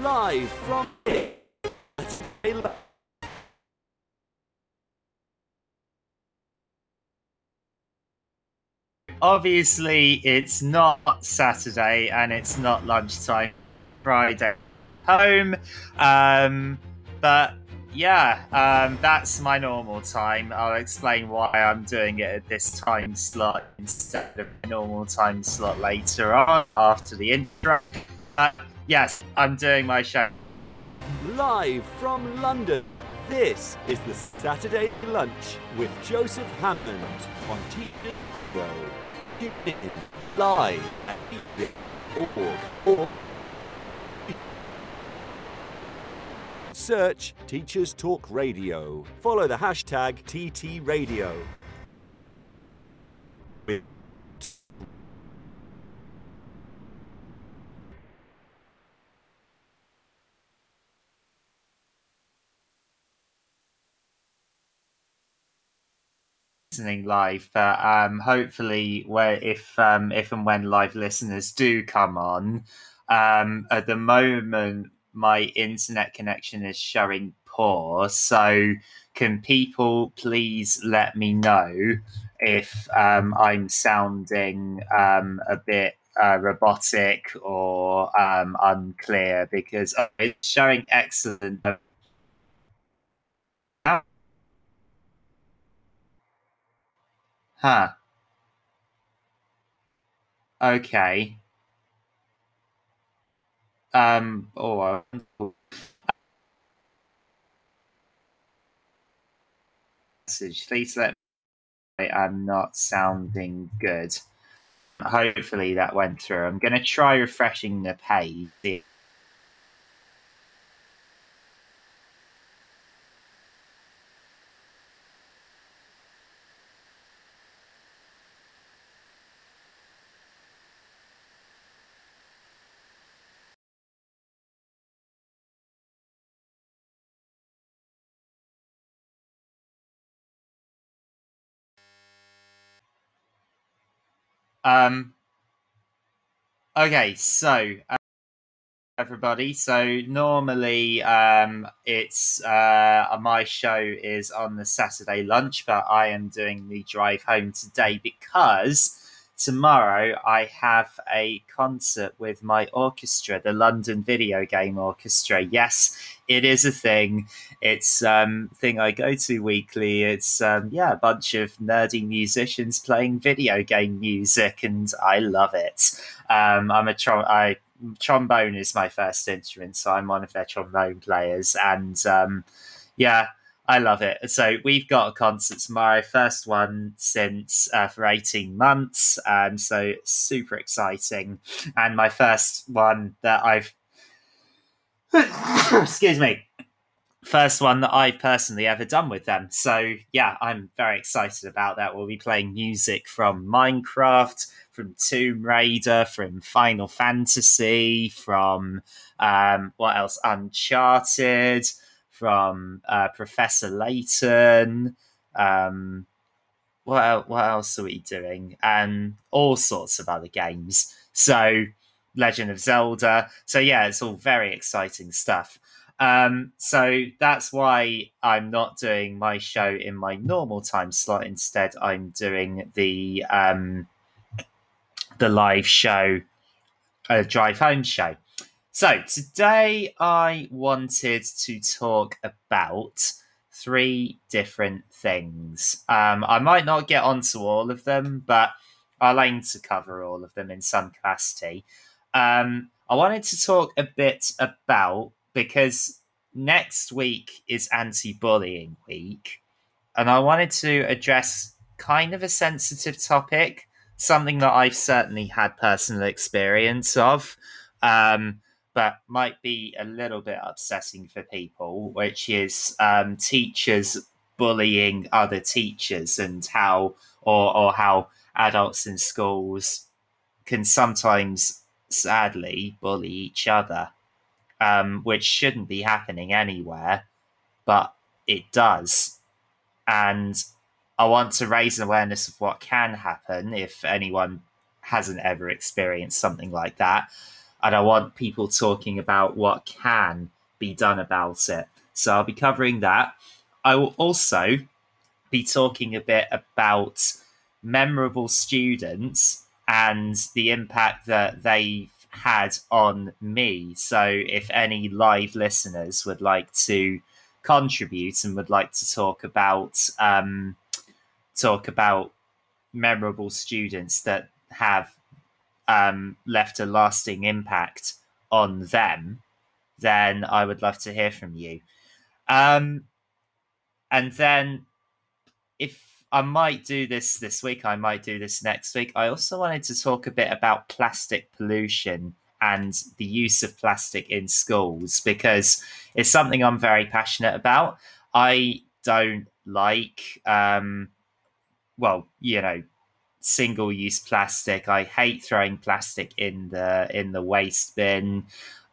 Live from Obviously, it's not Saturday and it's not lunchtime Friday home. Um, but yeah, um, that's my normal time. I'll explain why I'm doing it at this time slot instead of normal time slot later on after the intro. Uh, yes, I'm doing my show. live from London. This is the Saturday Lunch with Joseph Hammond on TV live at or search Teachers Talk Radio. Follow the hashtag TT Radio. Listening live, but um, hopefully, where if um, if and when live listeners do come on, um, at the moment my internet connection is showing poor. So, can people please let me know if um, I'm sounding um, a bit uh, robotic or um, unclear? Because uh, it's showing excellent. Huh. Okay. Um. Oh. Message. Please let me. I'm not sounding good. Hopefully that went through. I'm going to try refreshing the page. Um. Okay, so uh, everybody. So normally, um, it's uh, my show is on the Saturday lunch, but I am doing the drive home today because tomorrow I have a concert with my orchestra, the London Video Game Orchestra. Yes, it is a thing. It's um thing I go to weekly. It's um yeah, a bunch of nerdy musicians playing video game music, and I love it. Um, I'm a trom- I trombone is my first instrument, so I'm one of their trombone players, and um, yeah, I love it. So we've got a concert tomorrow, first one since uh, for eighteen months, um, so super exciting, and my first one that I've excuse me first one that I've personally ever done with them. So yeah, I'm very excited about that. We'll be playing music from Minecraft, from Tomb Raider, from Final Fantasy, from um, what else? Uncharted, from uh, Professor Layton. Um, what what else are we doing? And all sorts of other games. So Legend of Zelda. So yeah, it's all very exciting stuff. Um, so that's why I'm not doing my show in my normal time slot. Instead, I'm doing the um, the live show, a drive home show. So today I wanted to talk about three different things. Um, I might not get onto all of them, but I'll aim to cover all of them in some capacity. Um, I wanted to talk a bit about because next week is anti bullying week, and I wanted to address kind of a sensitive topic, something that I've certainly had personal experience of, um, but might be a little bit upsetting for people, which is um, teachers bullying other teachers and how, or, or how adults in schools can sometimes sadly bully each other, um, which shouldn't be happening anywhere, but it does. And I want to raise awareness of what can happen if anyone hasn't ever experienced something like that. And I want people talking about what can be done about it. So I'll be covering that. I will also be talking a bit about memorable students and the impact that they've had on me. So if any live listeners would like to contribute and would like to talk about um, talk about memorable students that have um, left a lasting impact on them, then I would love to hear from you. Um, and then if I might do this this week, I might do this next week. I also wanted to talk a bit about plastic pollution and the use of plastic in schools because it's something I'm very passionate about. I don't like, um, well, you know, single use plastic. I hate throwing plastic in the in the waste bin,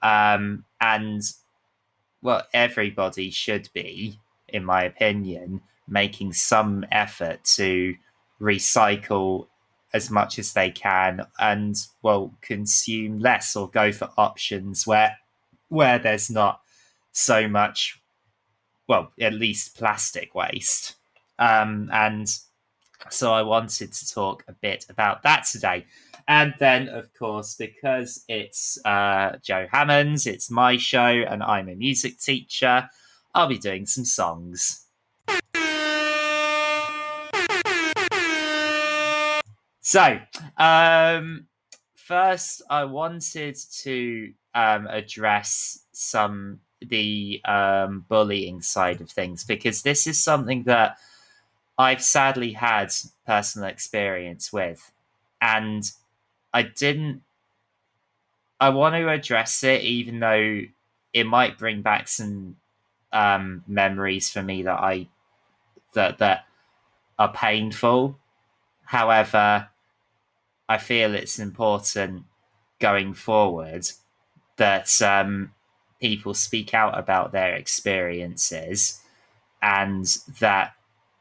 um, and well, everybody should be, in my opinion, making some effort to recycle as much as they can and well consume less or go for options where where there's not so much well at least plastic waste um, and so I wanted to talk a bit about that today. And then, of course, because it's uh, Joe Hammond's, it's my show, and I'm a music teacher, I'll be doing some songs. So, um, first, I wanted to um, address some the um, bullying side of things because this is something that I've sadly had personal experience with, and I didn't. I want to address it, even though it might bring back some um, memories for me that I that that are painful. However, I feel it's important going forward that um, people speak out about their experiences and that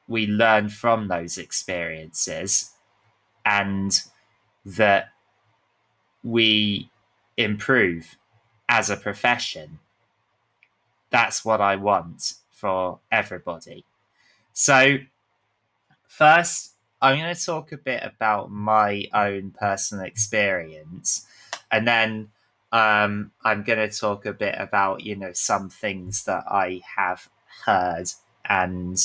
we learn from those experiences and that we improve as a profession. That's what I want for everybody. So, first, I'm going to talk a bit about my own personal experience, and then um, I'm going to talk a bit about you know some things that I have heard and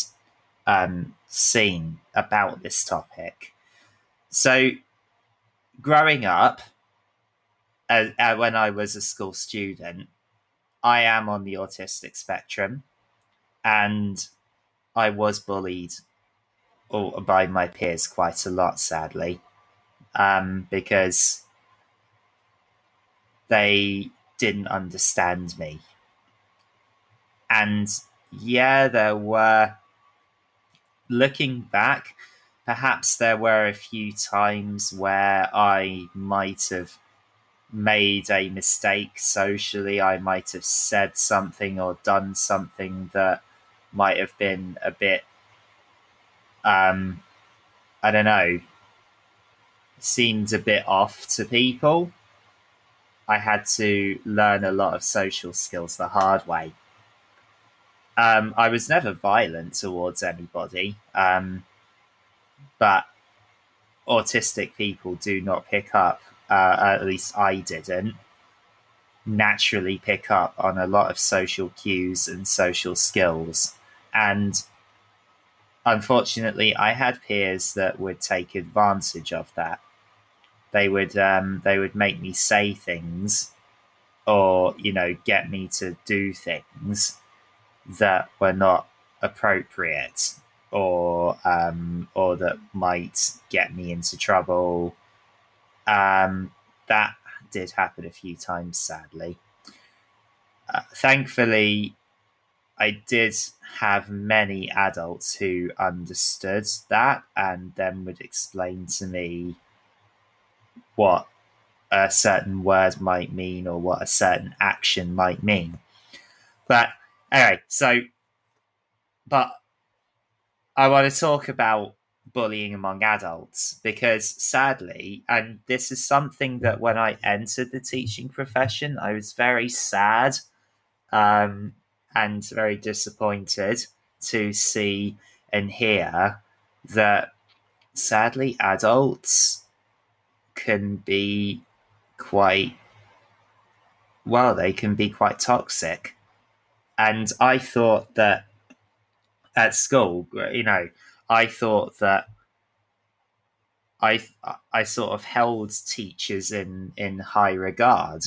um, seen about this topic. So, growing up, uh, uh, when I was a school student, I am on the autistic spectrum, and I was bullied by my peers quite a lot, sadly, um, because they didn't understand me. And yeah, there were looking back, perhaps there were a few times where I might have made a mistake socially. I might have said something or done something that might have been a bit, um, I don't know, seemed a bit off to people. I had to learn a lot of social skills the hard way. Um, I was never violent towards anybody, um, but autistic people do not pick up, uh, at least I didn't, naturally pick up on a lot of social cues and social skills. And unfortunately, I had peers that would take advantage of that. They would um, they would make me say things, or you know, get me to do things that were not appropriate or um, or that might get me into trouble. Um, that did happen a few times, sadly. Uh, thankfully, I did have many adults who understood that and then would explain to me what a certain word might mean or what a certain action might mean. But Anyway, so, but I want to talk about bullying among adults because sadly, and this is something that when I entered the teaching profession, I was very sad um, and very disappointed to see and hear that sadly adults can be quite well, they can be quite toxic. And I thought that at school, you know, I thought that I I sort of held teachers in in high regard.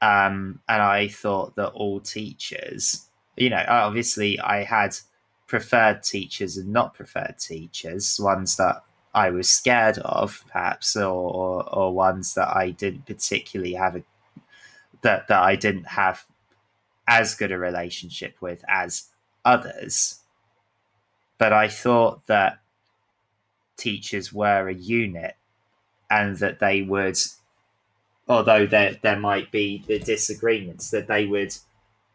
Um, and I thought that all teachers, you know, obviously I had preferred teachers and not preferred teachers, ones that I was scared of, perhaps, or, or, or ones that I didn't particularly have a that that I didn't have as good a relationship with as others. But I thought that teachers were a unit and that they would, although there, there might be the disagreements, that they would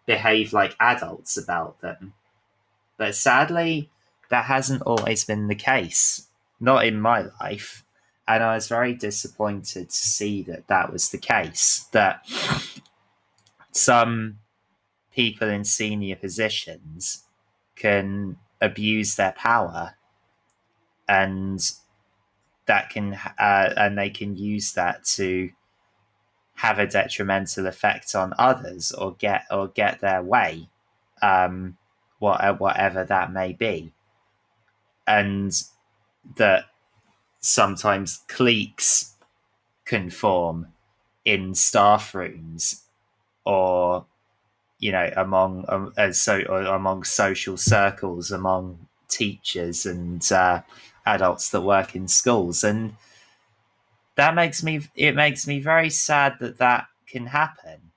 behave like adults about them. But sadly, that hasn't always been the case, not in my life. And I was very disappointed to see that that was the case, that some people in senior positions can abuse their power and that can uh, and they can use that to have a detrimental effect on others or get or get their way um what, whatever that may be. And that sometimes cliques can form in staff rooms or you know among um, as so among social circles among teachers and uh, adults that work in schools. And that makes me it makes me very sad that that can happen.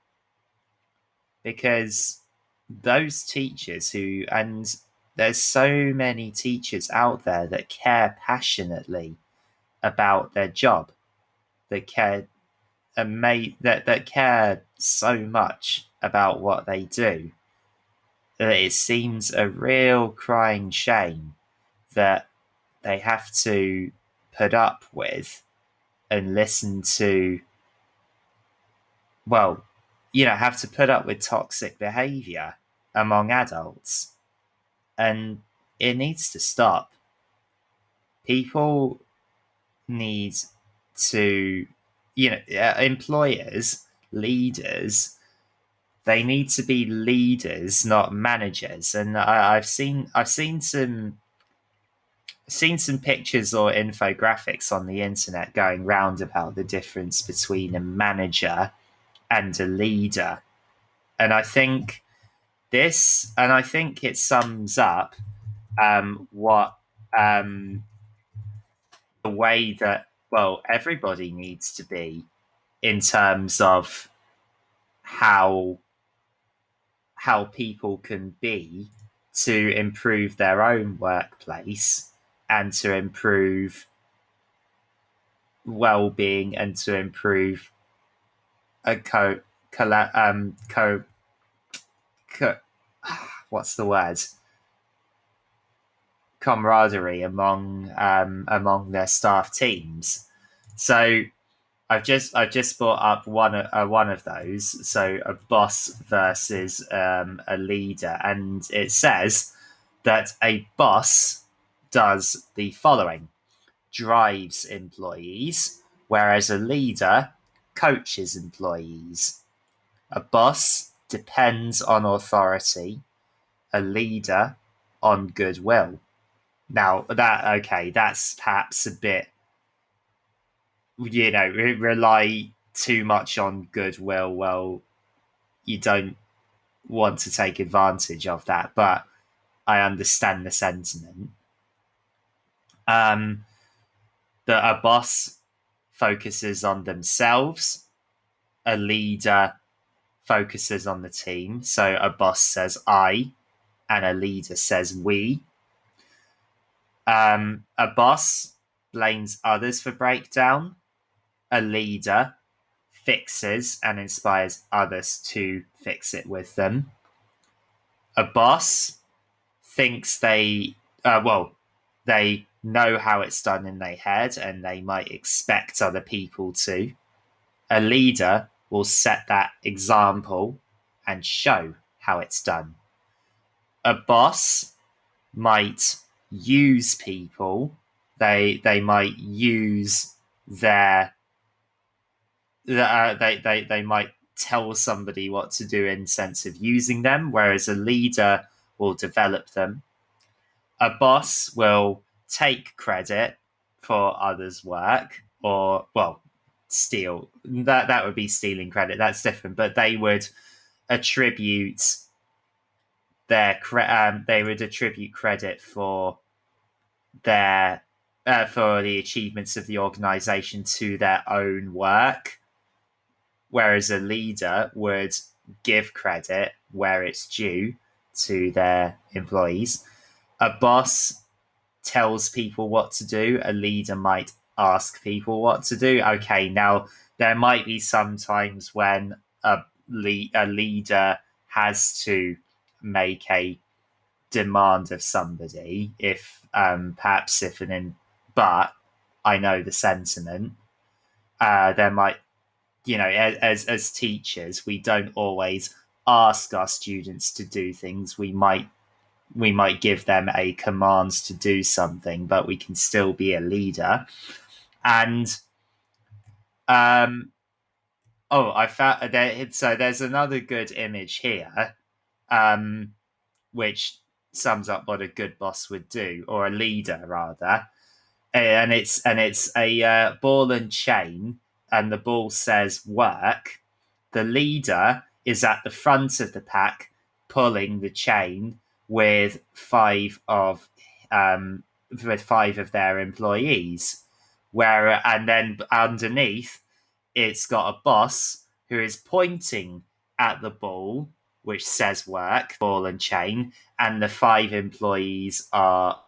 Because those teachers who and there's so many teachers out there that care passionately about their job that care and may that, that care so much about what they do that it seems a real crying shame that they have to put up with and listen to well you know have to put up with toxic behavior among adults. And it needs to stop. People need to you know uh, employers leaders they need to be leaders, not managers. And I, have seen I've seen some seen some pictures or infographics on the internet going round about the difference between a manager and a leader. And I think this, and I think it sums up um, what um, the way that well everybody needs to be in terms of how how people can be to improve their own workplace and to improve well-being and to improve a co, co um co, co what's the word? camaraderie among um among their staff teams. So I've just I've just brought up one uh, one of those. So a boss versus um, a leader, and it says that a boss does the following: drives employees, whereas a leader coaches employees. A boss depends on authority. A leader on goodwill. Now that okay, that's perhaps a bit you know rely too much on goodwill well you don't want to take advantage of that but i understand the sentiment. Um that a boss focuses on themselves a leader focuses on the team. So a boss says i and a leader says we. Um, a boss blames others for breakdown a leader fixes and inspires others to fix it with them. A boss thinks they, uh, well, they know how it's done in their head and they might expect other people to. A leader will set that example and show how it's done. A boss might use people. They they might use their uh, they, they they might tell somebody what to do in sense of using them, whereas a leader will develop them. A boss will take credit for others' work, or well, steal that that would be stealing credit. That's different, but they would attribute their cre- um, they would attribute credit for their uh, for the achievements of the organization to their own work whereas a leader would give credit where it's due to their employees. A boss tells people what to do, a leader might ask people what to do. Okay, now there might be some times when a, le- a leader has to make a demand of somebody if um, perhaps if an in but I know the sentiment. Uh, there might you know, as as teachers, we don't always ask our students to do things. We might we might give them a command to do something, but we can still be a leader. And um, oh, I found there. So there's another good image here, um, which sums up what a good boss would do, or a leader rather. And it's and it's a uh, ball and chain and the ball says work, the leader is at the front of the pack pulling the chain with five of um, with five of their employees. Where and then underneath, it's got a boss who is pointing at the ball, which says work, ball and chain, and the five employees are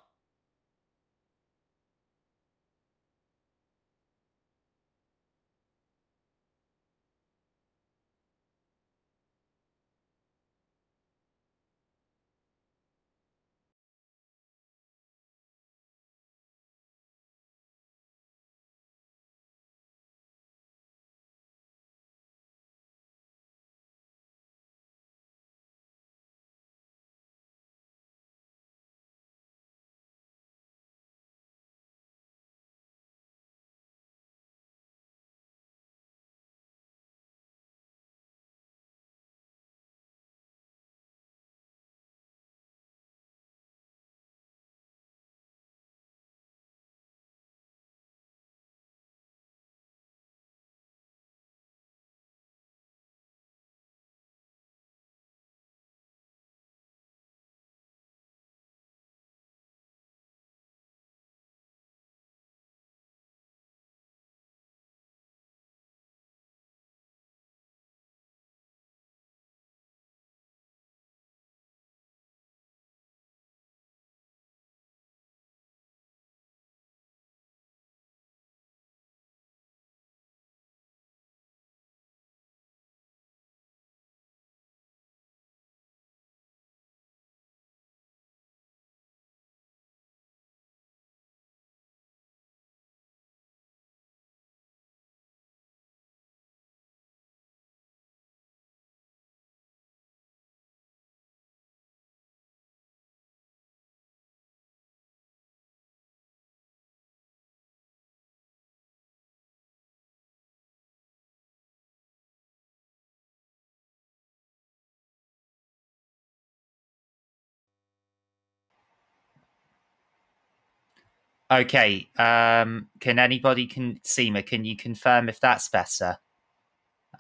Okay. Um, can anybody can see me? Can you confirm if that's better?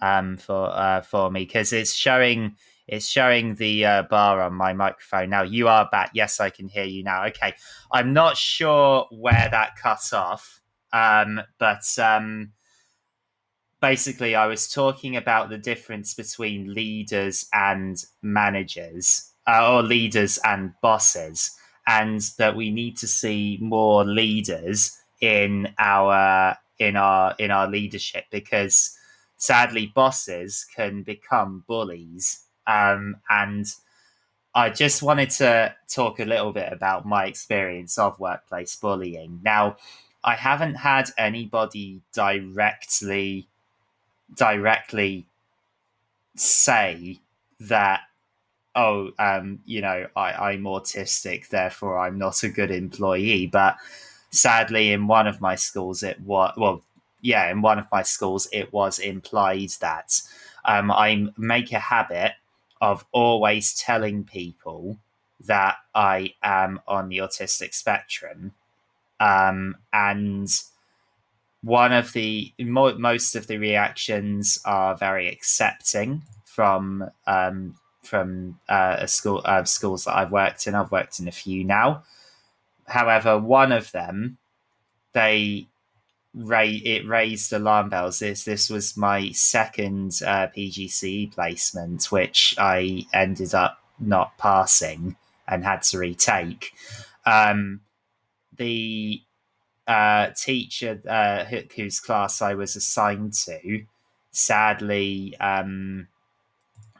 Um, for uh, for me because it's showing it's showing the uh, bar on my microphone now. You are back. Yes, I can hear you now. Okay. I'm not sure where that cut off, um, but um, basically, I was talking about the difference between leaders and managers, uh, or leaders and bosses and that we need to see more leaders in our in our in our leadership because sadly bosses can become bullies um, and I just wanted to talk a little bit about my experience of workplace bullying. Now, I haven't had anybody directly directly say that oh um you know I, i'm autistic therefore i'm not a good employee. But sadly in one of my schools it was well yeah in one of my schools it was implied that um, i make a habit of always telling people that i am on the autistic spectrum. Um, and one of the mo- most of the reactions are very accepting from um, from uh, a school uh, schools that I've worked in. I've worked in a few now. However, one of them they ra- it raised alarm bells. This this was my second uh, PGCE placement, which I ended up not passing and had to retake. Um, the uh, teacher uh, whose class I was assigned to, sadly, um,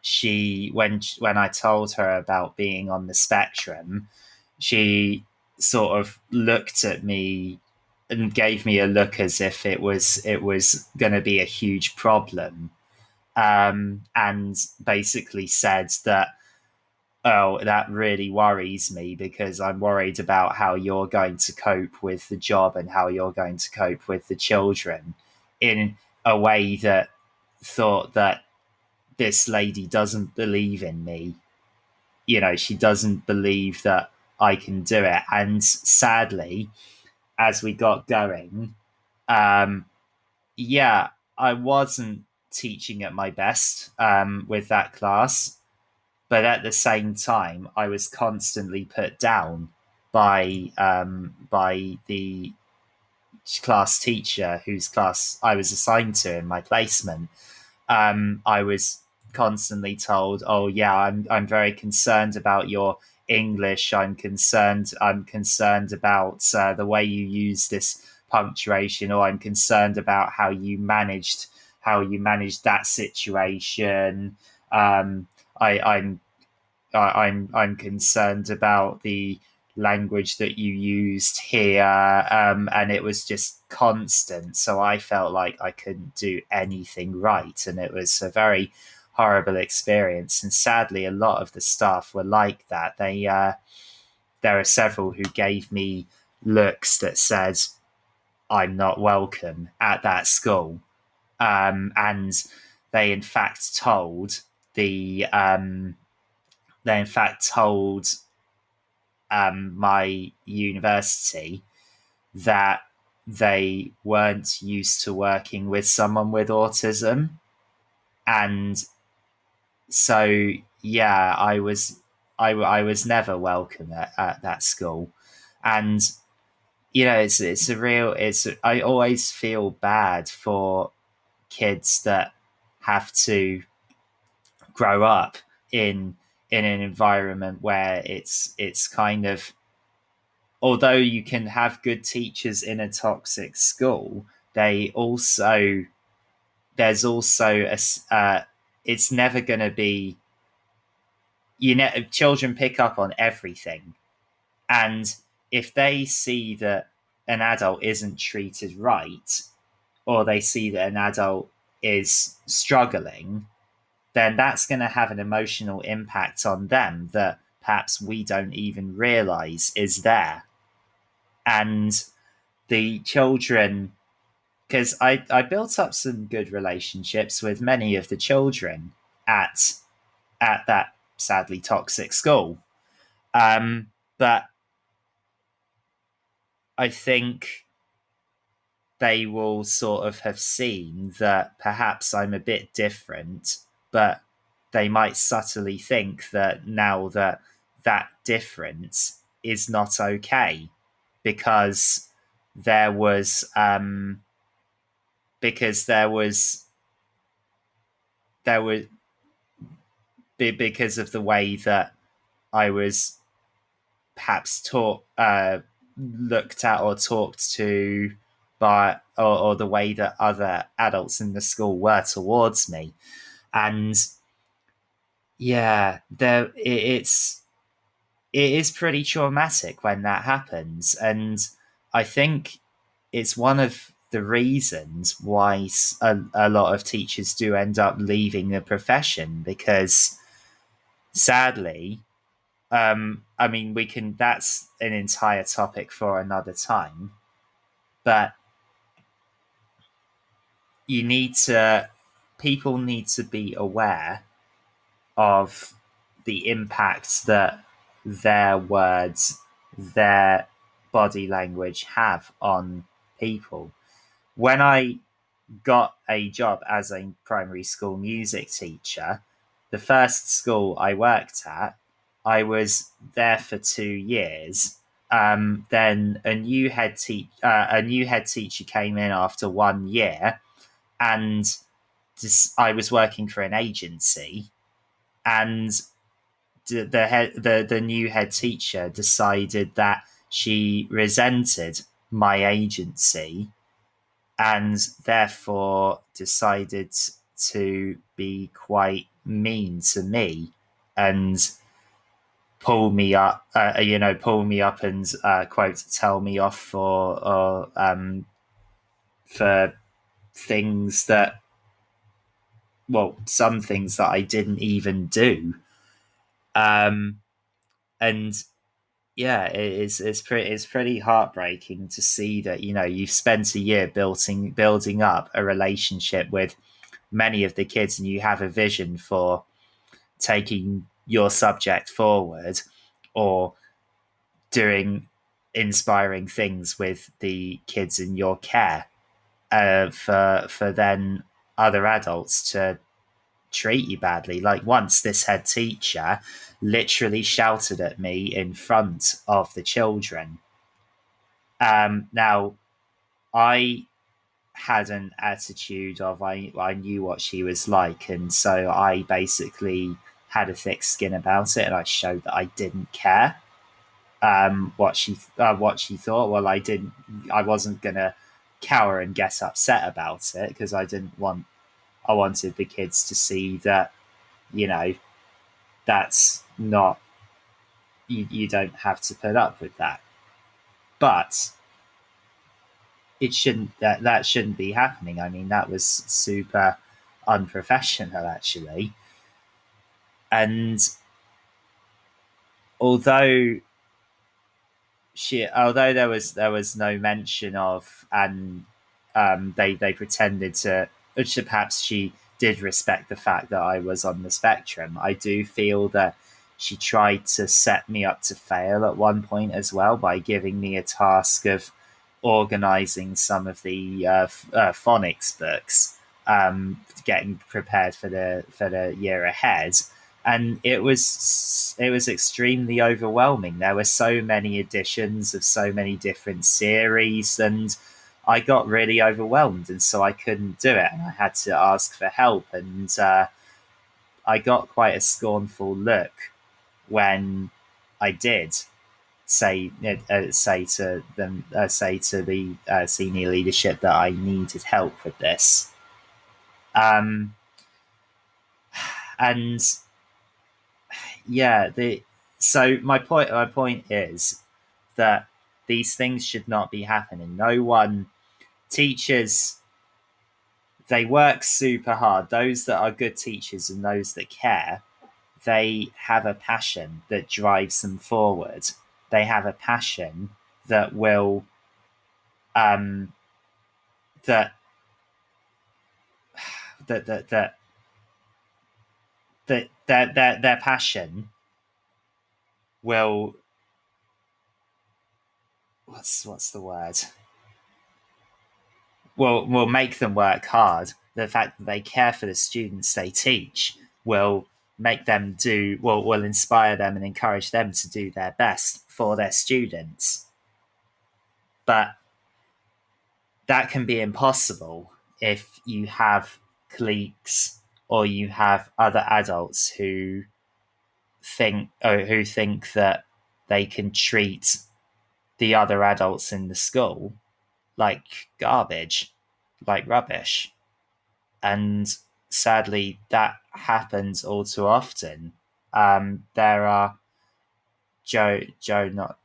she when when I told her about being on the spectrum, she sort of looked at me and gave me a look as if it was it was going to be a huge problem, um, and basically said that oh, that really worries me because I'm worried about how you're going to cope with the job and how you're going to cope with the children. In a way that thought that this lady doesn't believe in me. You know, she doesn't believe that I can do it. And sadly, as we got going, um, yeah, I wasn't teaching at my best um, with that class but at the same time, I was constantly put down by um, by the class teacher whose class I was assigned to in my placement. Um, I was constantly told, "Oh yeah, I'm I'm very concerned about your English. I'm concerned. I'm concerned about uh, the way you use this punctuation, or I'm concerned about how you managed how you managed that situation." Um, I, I'm I, I'm I'm concerned about the language that you used here, um, and it was just constant. So I felt like I couldn't do anything right, and it was a very horrible experience. And sadly, a lot of the staff were like that. They uh, there are several who gave me looks that said, "I'm not welcome at that school," um, and they in fact told the um, they in fact told um, my university that they weren't used to working with someone with autism and so yeah i was i, I was never welcome at, at that school. And you know it's it's a real it's i always feel bad for kids that have to grow up in in an environment where it's it's kind of although you can have good teachers in a toxic school they also there's also a uh, it's never going to be you know children pick up on everything and if they see that an adult isn't treated right or they see that an adult is struggling then that's going to have an emotional impact on them that perhaps we don't even realize is there. And the children, because I, I built up some good relationships with many of the children at at that sadly toxic school. Um, but I think they will sort of have seen that perhaps I'm a bit different but they might subtly think that now that that difference is not okay because there was um because there was there was because of the way that I was perhaps taught uh looked at or talked to by or, or the way that other adults in the school were towards me and yeah, there it's it is pretty traumatic when that happens. And I think it's one of the reasons why a, a lot of teachers do end up leaving the profession because sadly, um, I mean, we can, that's an entire topic for another time, but you need to, people need to be aware of the impacts that their words, their body language have on people. When I got a job as a primary school music teacher, the first school I worked at, I was there for two years. Um, then a new head te- uh, a new head teacher came in after one year, and this, I was working for an agency, and the head the, the new head teacher decided that she resented my agency and therefore decided to be quite mean to me and pull me up uh, you know pull me up and uh, quote tell me off for or um, for things that well some things that I didn't even do. Um, and yeah, it is it's pretty it's pretty heartbreaking to see that you know you've spent a year building building up a relationship with many of the kids, and you have a vision for taking your subject forward or doing inspiring things with the kids in your care uh, for for then other adults to treat you badly. Like once this head teacher literally shouted at me in front of the children. Um, now, I had an attitude of I, I knew what she was like, and so I basically had a thick skin about it, and I showed that I didn't care um, what she uh, what she thought. Well, I didn't. I wasn't gonna cower and get upset about it because I didn't want I wanted the kids to see that, you know, that's not, you, you don't have to put up with that. But it shouldn't, that, that shouldn't be happening. I mean, that was super unprofessional, actually. And although she, although there was there was no mention of, and um, they they pretended to which perhaps she did respect the fact that I was on the spectrum. I do feel that she tried to set me up to fail at one point as well by giving me a task of organizing some of the uh, uh, phonics books, um, getting prepared for the for the year ahead. And it was it was extremely overwhelming. There were so many editions of so many different series, and I got really overwhelmed, and so I couldn't do it, and I had to ask for help, and uh, I got quite a scornful look when I did say uh, uh, say to them uh, say to the uh, senior leadership that I needed help with this. Um, and yeah, the so my point my point is that these things should not be happening. No one teachers they work super hard. Those that are good teachers and those that care, they have a passion that drives them forward. They have a passion that will um that that that that that their their their passion will what's what's the word will will make them work hard. The fact that they care for the students they teach will make them do will will inspire them and encourage them to do their best for their students. But that can be impossible if you have cliques or you have other adults who think or who think that they can treat the other adults in the school like garbage, like rubbish. And sadly, that happens all too often. Um, there are Joe Joe not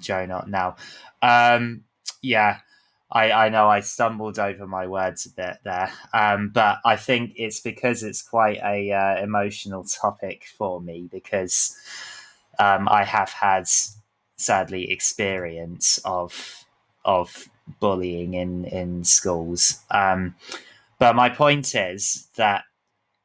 Joe not now. Um, yeah, I I know I stumbled over my words a bit there, um, but I think it's because it's quite a uh, emotional topic for me because um, I have had sadly experience of of bullying in in schools. Um, but my point is that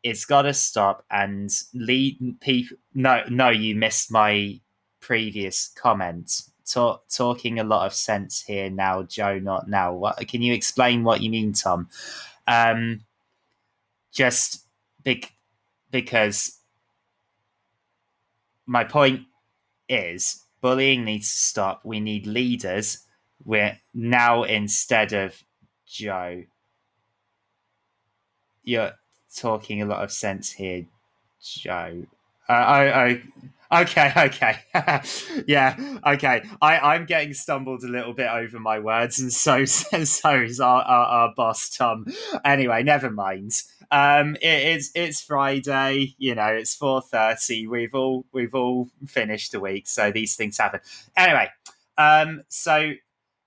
it's got to stop and lead people. No, no, you missed my previous comment. Talk, talking a lot of sense here now, Joe. Not now. What can you explain what you mean, Tom? Um, just big because my point is bullying needs to stop. We need leaders. We're now instead of Joe. You're talking a lot of sense here, Joe. Uh, I, I, okay, okay, yeah, okay. I, I'm getting stumbled a little bit over my words, and so so is our, our, our boss Tom. Anyway, never mind. Um, it is it's Friday. You know, it's four thirty. We've all we've all finished the week, so these things happen. Anyway, um, so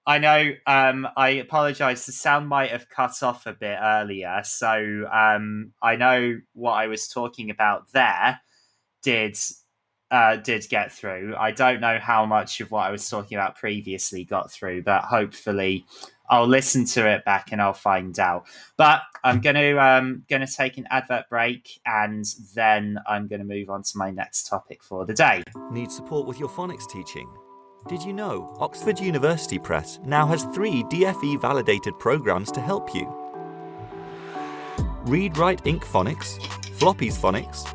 I know. Um, I apologise. The sound might have cut off a bit earlier, so um, I know what I was talking about there did uh, did get through. I don't know how much of what I was talking about previously got through, but hopefully I'll listen to it back and I'll find out. But I'm gonna um, gonna take an advert break and then I'm gonna move on to my next topic for the day. Need support with your phonics teaching? Did you know Oxford University Press now has three DFE validated programs to help you? Read Write Inc Phonics, Floppy's Phonics,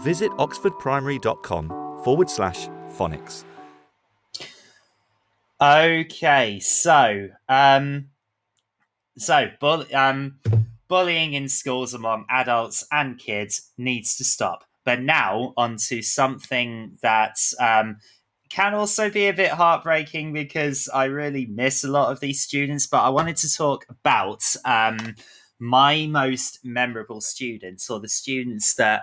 visit oxfordprimary.com forward slash phonics. Okay, so um, so bull- um, bullying in schools among adults and kids needs to stop. But now onto something that um, can also be a bit heartbreaking because I really miss a lot of these students. But I wanted to talk about um, my most memorable students or the students that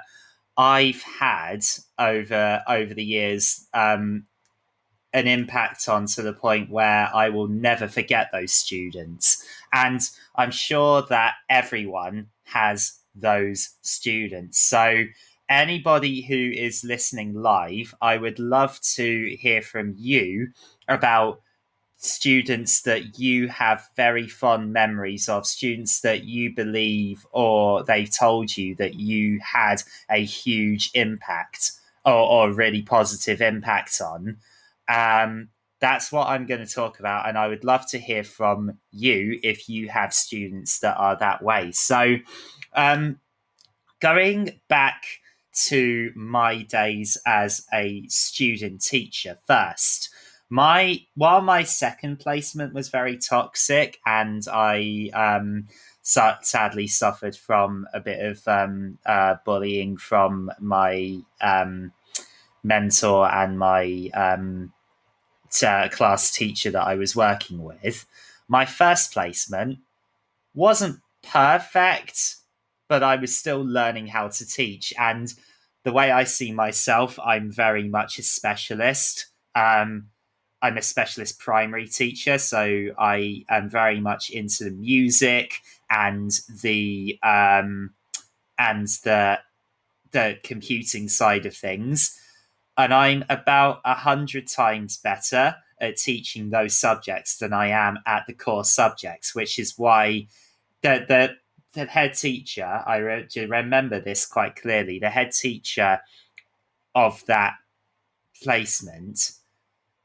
I've had over over the years um, an impact on to the point where I will never forget those students. And I'm sure that everyone has those students. So anybody who is listening live, I would love to hear from you about students that you have very fond memories of, students that you believe or they've told you that you had a huge impact or, or really positive impact on. Um, that's what I'm going to talk about. And I would love to hear from you if you have students that are that way. So, um, going back to my days as a student teacher first. My while my second placement was very toxic, and I um, sadly suffered from a bit of um, uh, bullying from my um, mentor and my um, t- class teacher that I was working with. My first placement wasn't perfect, but I was still learning how to teach. And the way I see myself, I'm very much a specialist. Um, I'm a specialist primary teacher, so I am very much into the music and the um, and the the computing side of things. And I'm about a hundred times better at teaching those subjects than I am at the core subjects, which is why the the the head teacher, I re- remember this quite clearly. The head teacher of that placement,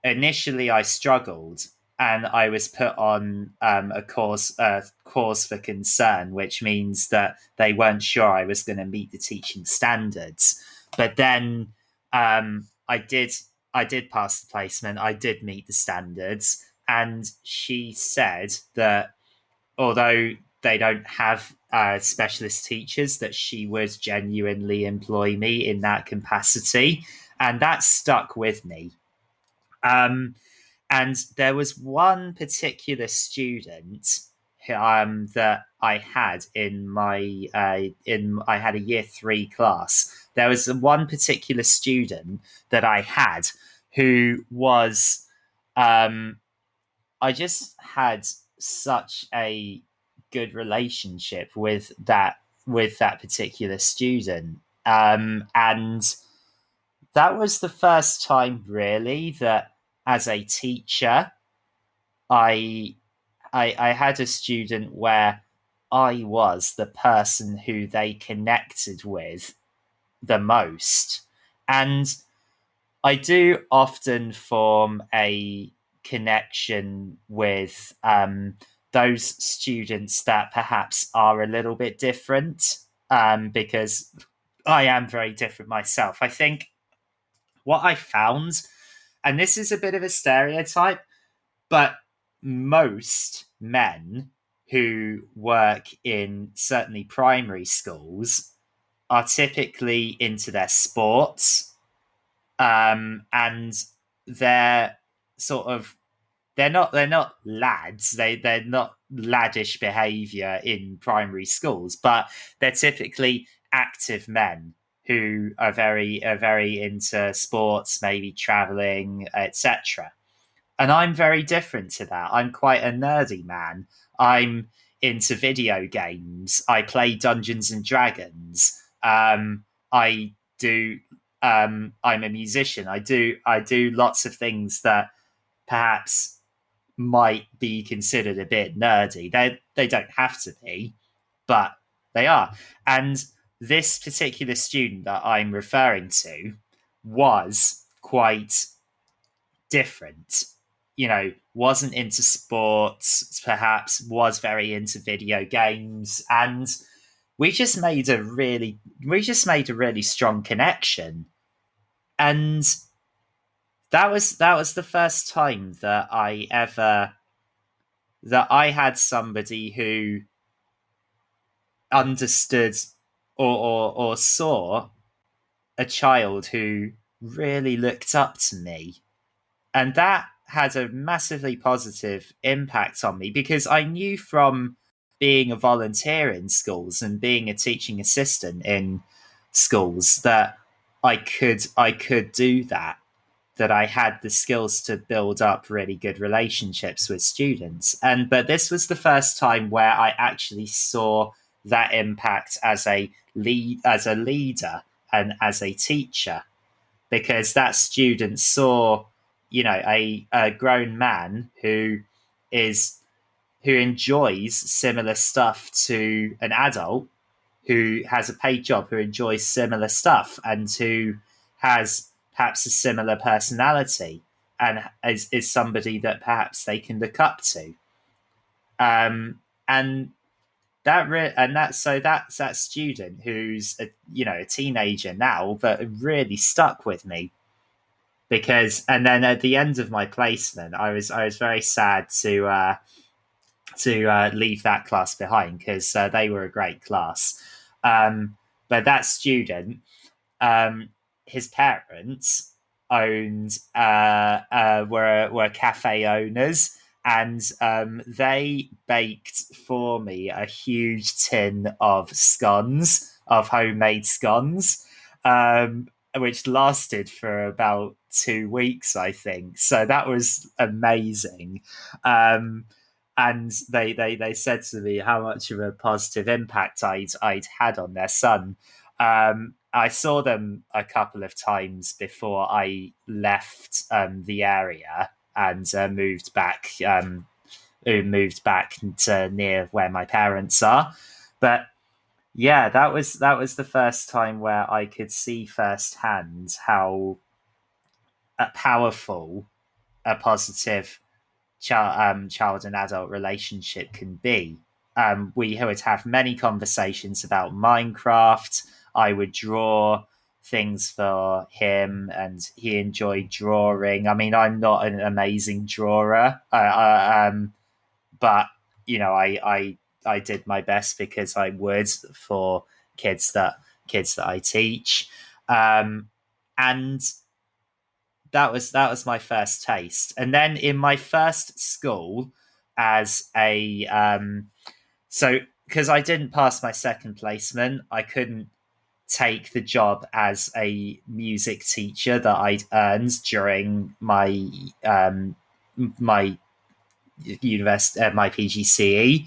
initially I struggled and I was put on um, a course uh, cause for concern, which means that they weren't sure I was going to meet the teaching standards. But then um, I did I did pass the placement. I did meet the standards, and she said that although they don't have uh, specialist teachers, that she would genuinely employ me in that capacity, and that stuck with me. Um, and there was one particular student um, that I had in my uh, in I had a year three class. There was one particular student that I had who was um, I just had such a good relationship with that with that particular student, um, and that was the first time really that as a teacher I I, I had a student where I was the person who they connected with the most. And I do often form a connection with um, those students that perhaps are a little bit different um, because I am very different myself. I think what I found, and this is a bit of a stereotype, but most men who work in certainly primary schools are typically into their sports um, and they're sort of they're not they're not lads. They they're not laddish behavior in primary schools but they're typically active men who are very are very into sports maybe traveling etc and I'm very different to that. I'm quite a nerdy man. I'm into video games. I play Dungeons and Dragons. Um, I do. Um, I'm a musician. I do. I do lots of things that perhaps might be considered a bit nerdy. They they don't have to be, but they are. And this particular student that I'm referring to was quite different. You know, wasn't into sports, perhaps was very into video games, and we just made a really, we just made a really strong connection, and that was that was the first time that I ever that I had somebody who understood or, or, or saw a child who really looked up to me. And that had a massively positive impact on me because I knew from being a volunteer in schools and being a teaching assistant in schools that I could I could do that that I had the skills to build up really good relationships with students and but this was the first time where I actually saw that impact as a lead as a leader and as a teacher because that student saw you know a, a grown man who is who enjoys similar stuff to an adult who has a paid job who enjoys similar stuff and who has perhaps a similar personality and is, is somebody that perhaps they can look up to. Um and that re- and that so that's that student who's a you know a teenager now but really stuck with me. Because and then at the end of my placement i was i was very sad to uh to uh, leave that class behind because uh, they were a great class. Um but that student um his parents owned uh, uh were were cafe owners and um, they baked for me a huge tin of scones of homemade scones um, which lasted for about two weeks, I think. So that was amazing. Um, and they, they they said to me how much of a positive impact I'd I'd had on their son. Um, I saw them a couple of times before I left um, the area and uh, moved back. Um, moved back to near where my parents are, but yeah, that was that was the first time where I could see firsthand how powerful a positive child, um, child and adult relationship can be. Um, we would have many conversations about Minecraft. I would draw things for him and he enjoyed drawing. I mean, I'm not an amazing drawer, um, but you know, I, I I did my best because I would for kids that kids that I teach, um, and that was that was my first taste. And then in my first school, as a um, so because I didn't pass my second placement, I couldn't take the job as a music teacher that I'd earned during my um, my university uh, my PGCE,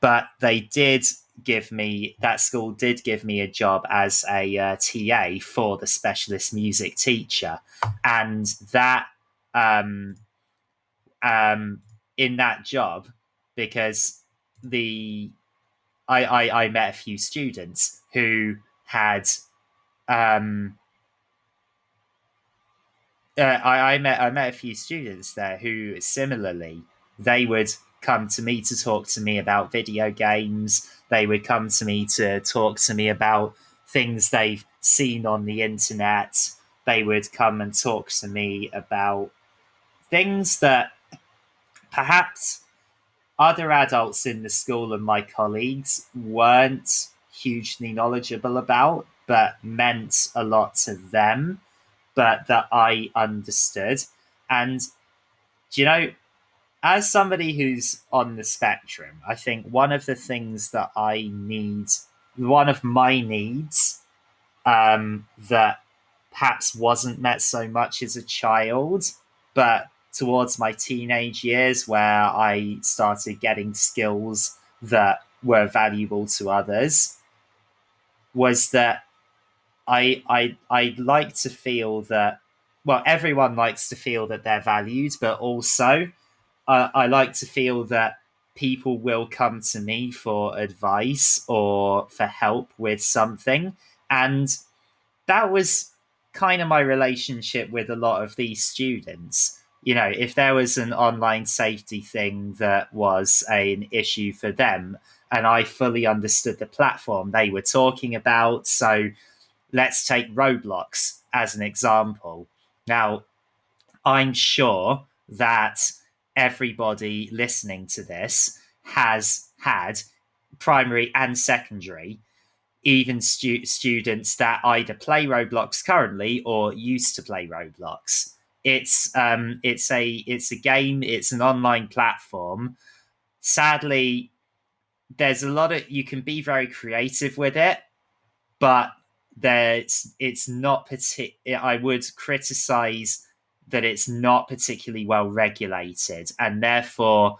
but they did give me that school did give me a job as a uh, TA for the specialist music teacher, and that um, um, in that job because the I, I I met a few students who had um, uh, I, I met I met a few students there who similarly they would come to me to talk to me about video games. They would come to me to talk to me about things they've seen on the internet. They would come and talk to me about things that perhaps other adults in the school and my colleagues weren't hugely knowledgeable about, but meant a lot to them, but that I understood. And, you know, as somebody who's on the spectrum, I think one of the things that I need, one of my needs um, that perhaps wasn't met so much as a child, but towards my teenage years where I started getting skills that were valuable to others was that I I I like to feel that well everyone likes to feel that they're valued, but also uh, I like to feel that people will come to me for advice or for help with something, and that was kind of my relationship with a lot of these students. You know, if there was an online safety thing that was a, an issue for them, and I fully understood the platform they were talking about. So let's take Roblox as an example. Now, I'm sure that everybody listening to this has had primary and secondary, even stu- students that either play Roblox currently or used to play Roblox. It's um, it's a it's a game. It's an online platform. Sadly, there's a lot of you can be very creative with it, but there's it's not partic- I would criticize that it's not particularly well regulated, and therefore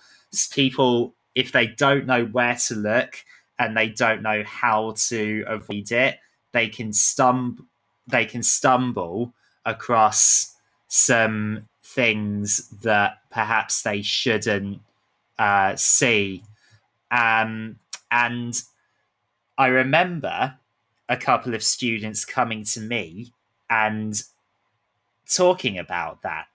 people if they don't know where to look and they don't know how to avoid it, they can stumble they can stumble across some things that perhaps they shouldn't uh, see um, and I remember a couple of students coming to me and talking about that,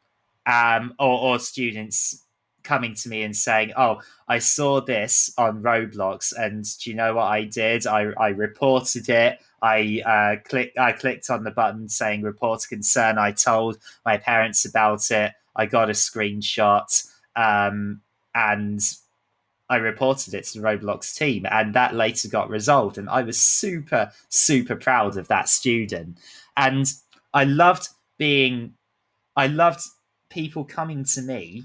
um, or, or students coming to me and saying, "Oh, I saw this on Roblox, and do you know what I did? I, I reported it. I uh, clicked I clicked on the button saying report a concern. I told my parents about it. I got a screenshot, um, and I reported it to the Roblox team, and that later got resolved. And I was super, super proud of that student. And I loved being, I loved people coming to me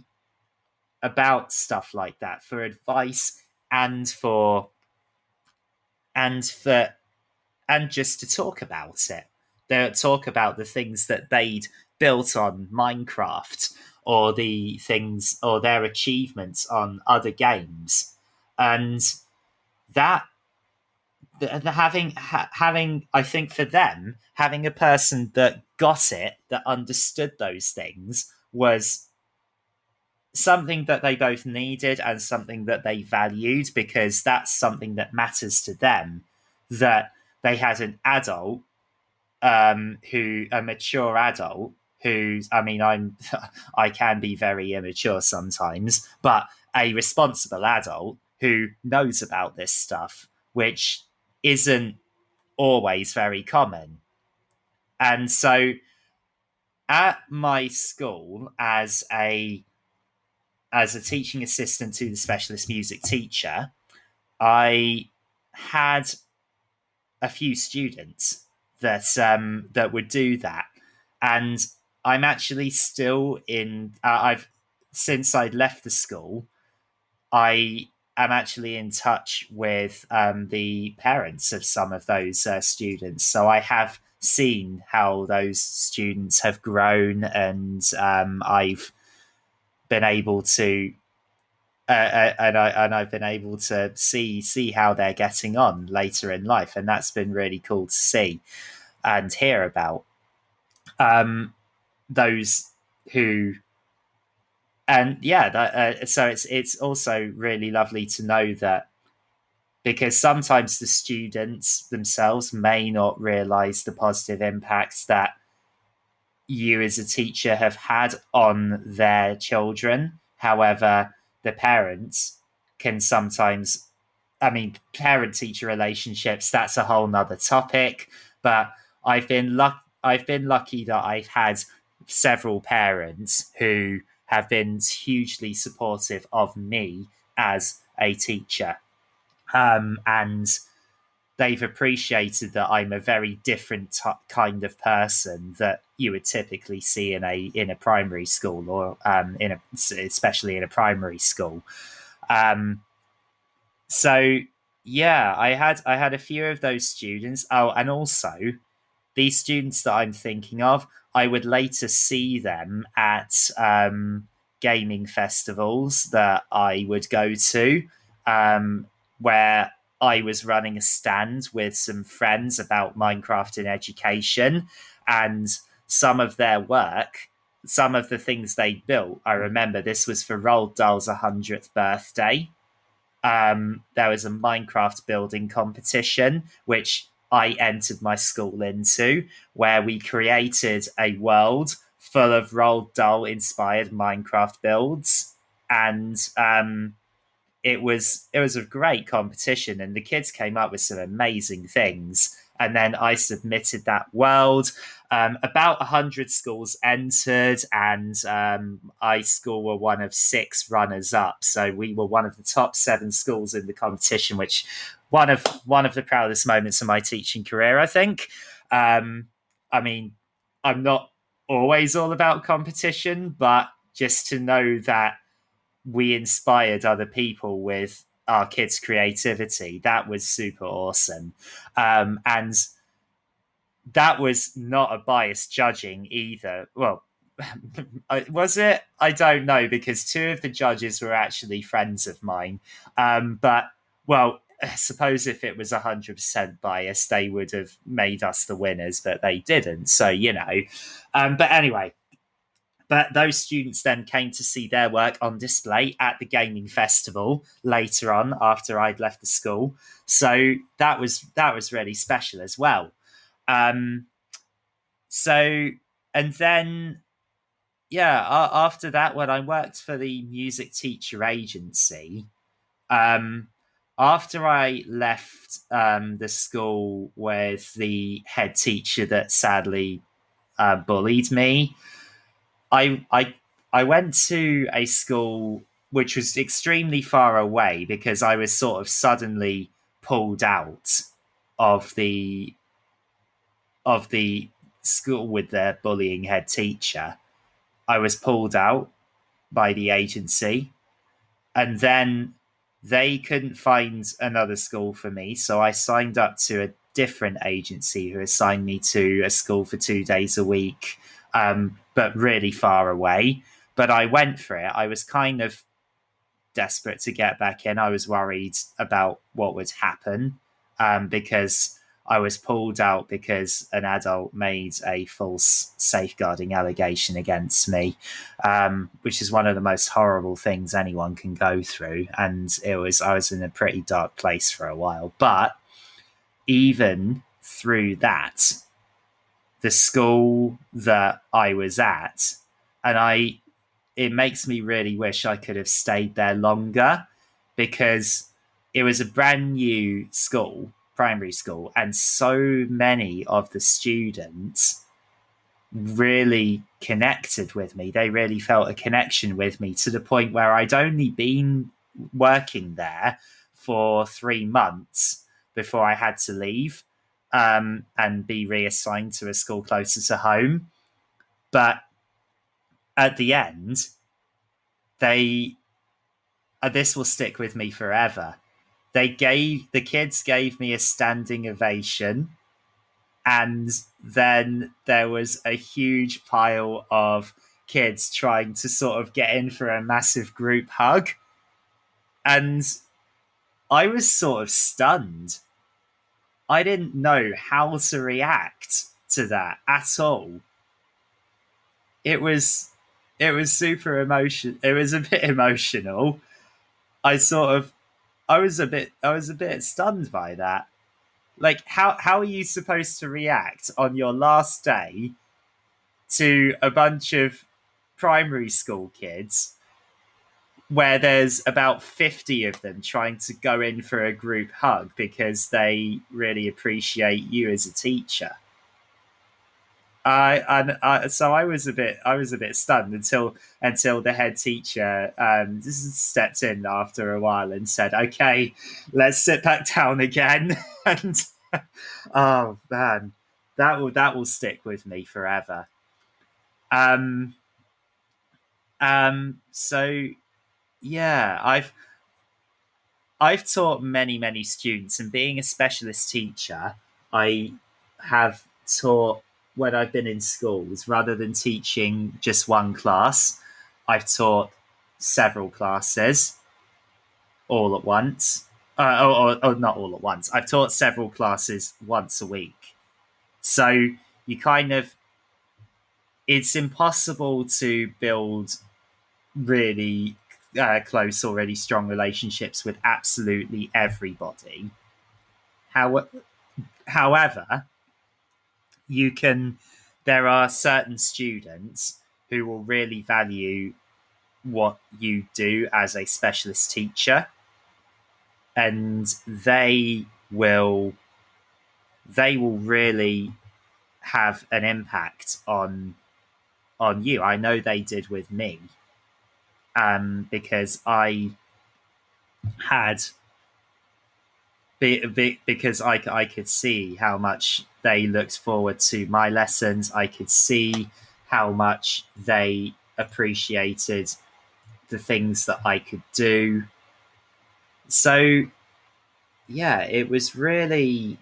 about stuff like that for advice and for, and for, and just to talk about it. They talk about the things that they'd built on Minecraft or the things or their achievements on other games. And that having ha, having i think for them having a person that got it that understood those things was something that they both needed and something that they valued because that's something that matters to them that they had an adult um, who a mature adult who's i mean i'm i can be very immature sometimes but a responsible adult who knows about this stuff which isn't always very common. And so at my school as a as a teaching assistant to the specialist music teacher, I had a few students that um, that would do that, and I'm actually still in. Uh, I've since I'd left the school, I am actually in touch with um, the parents of some of those uh, students. So I have seen how those students have grown, and um, I've been able to. Uh, uh, and I and I've been able to see see how they're getting on later in life, and that's been really cool to see and hear about. Um, those who and yeah that, uh, so it's it's also really lovely to know that because sometimes the students themselves may not realize the positive impacts that you as a teacher have had on their children. However the parents can sometimes i mean parent teacher relationships that's a whole nother topic but i've been luck i've been lucky that i've had several parents who have been hugely supportive of me as a teacher. Um, and they've appreciated that I'm a very different t- kind of person that you would typically see in a in a primary school or um, in a especially in a primary school. Um, so yeah, I had I had a few of those students. Oh, and also these students that I'm thinking of, I would later see them at um, gaming festivals that I would go to, um, where I was running a stand with some friends about Minecraft in education, and some of their work, some of the things they built. I remember this was for Roald Dahl's 100th birthday. Um, there was a Minecraft building competition, which I entered my school into, where we created a world full of Roald Dahl inspired Minecraft builds, and um, it was it was a great competition, and the kids came up with some amazing things. And then I submitted that world. Um, about hundred schools entered, and um, I school were one of six runners up. So we were one of the top seven schools in the competition, which one of one of the proudest moments of my teaching career, I think. Um, I mean, I'm not always all about competition, but just to know that we inspired other people with our kids' creativity, that was super awesome. Um, and that was not a biased judging either. Well, was it? I don't know because two of the judges were actually friends of mine. Um, but well, I suppose if it was 100% biased, they would have made us the winners, but they didn't. So, you know. Um, but anyway, but those students then came to see their work on display at the gaming festival later on after I'd left the school. So that was that was really special as well. Um, so and then yeah, after that, when I worked for the music teacher agency, um, after I left um, the school with the head teacher that sadly uh, bullied me, I I I went to a school which was extremely far away because I was sort of suddenly pulled out of the of the school with their bullying head teacher. I was pulled out by the agency, and then they couldn't find another school for me, so I signed up to a different agency who assigned me to a school for two days a week, um, but really far away. But I went for it. I was kind of desperate to get back in. I was worried about what would happen um, because I was pulled out because an adult made a false safeguarding allegation against me, um, which is one of the most horrible things anyone can go through. And it was I was in a pretty dark place for a while. But even through that, the school that I was at, and I, it makes me really wish I could have stayed there longer because it was a brand new school primary school, and so many of the students really connected with me. They really felt a connection with me to the point where I'd only been working there for three months before I had to leave um, and be reassigned to a school closer to home. But at the end, they uh, this will stick with me forever. They gave the kids gave me a standing ovation. And then there was a huge pile of kids trying to sort of get in for a massive group hug. And i was sort of stunned. I didn't know how to react to that at all. It was it was super emotion it was a bit emotional. I sort of i was a bit i was a bit stunned by that. Like how how are you supposed to react on your last day to a bunch of primary school kids where there's about 50 of them trying to go in for a group hug because they really appreciate you as a teacher I and I, so I was a bit I was a bit stunned until until the head teacher um, stepped in after a while and said, "Okay, let's sit back down again." and oh man, that will that will stick with me forever. Um, um. So yeah, I've I've taught many many students, and being a specialist teacher, I have taught when I've been in schools, rather than teaching just one class, I've taught several classes all at once. Uh, or, or, or, not all at once. I've taught several classes once a week. So you kind of, it's impossible to build really uh, close or really strong relationships with absolutely everybody. How, however, you can there are certain students who will really value what you do as a specialist teacher. And they will they will really have an impact on on you. I know they did with me um because i had be, be, because I, I could see how much they looked forward to my lessons. I could see how much they appreciated the things that I could do. So, yeah, it was really.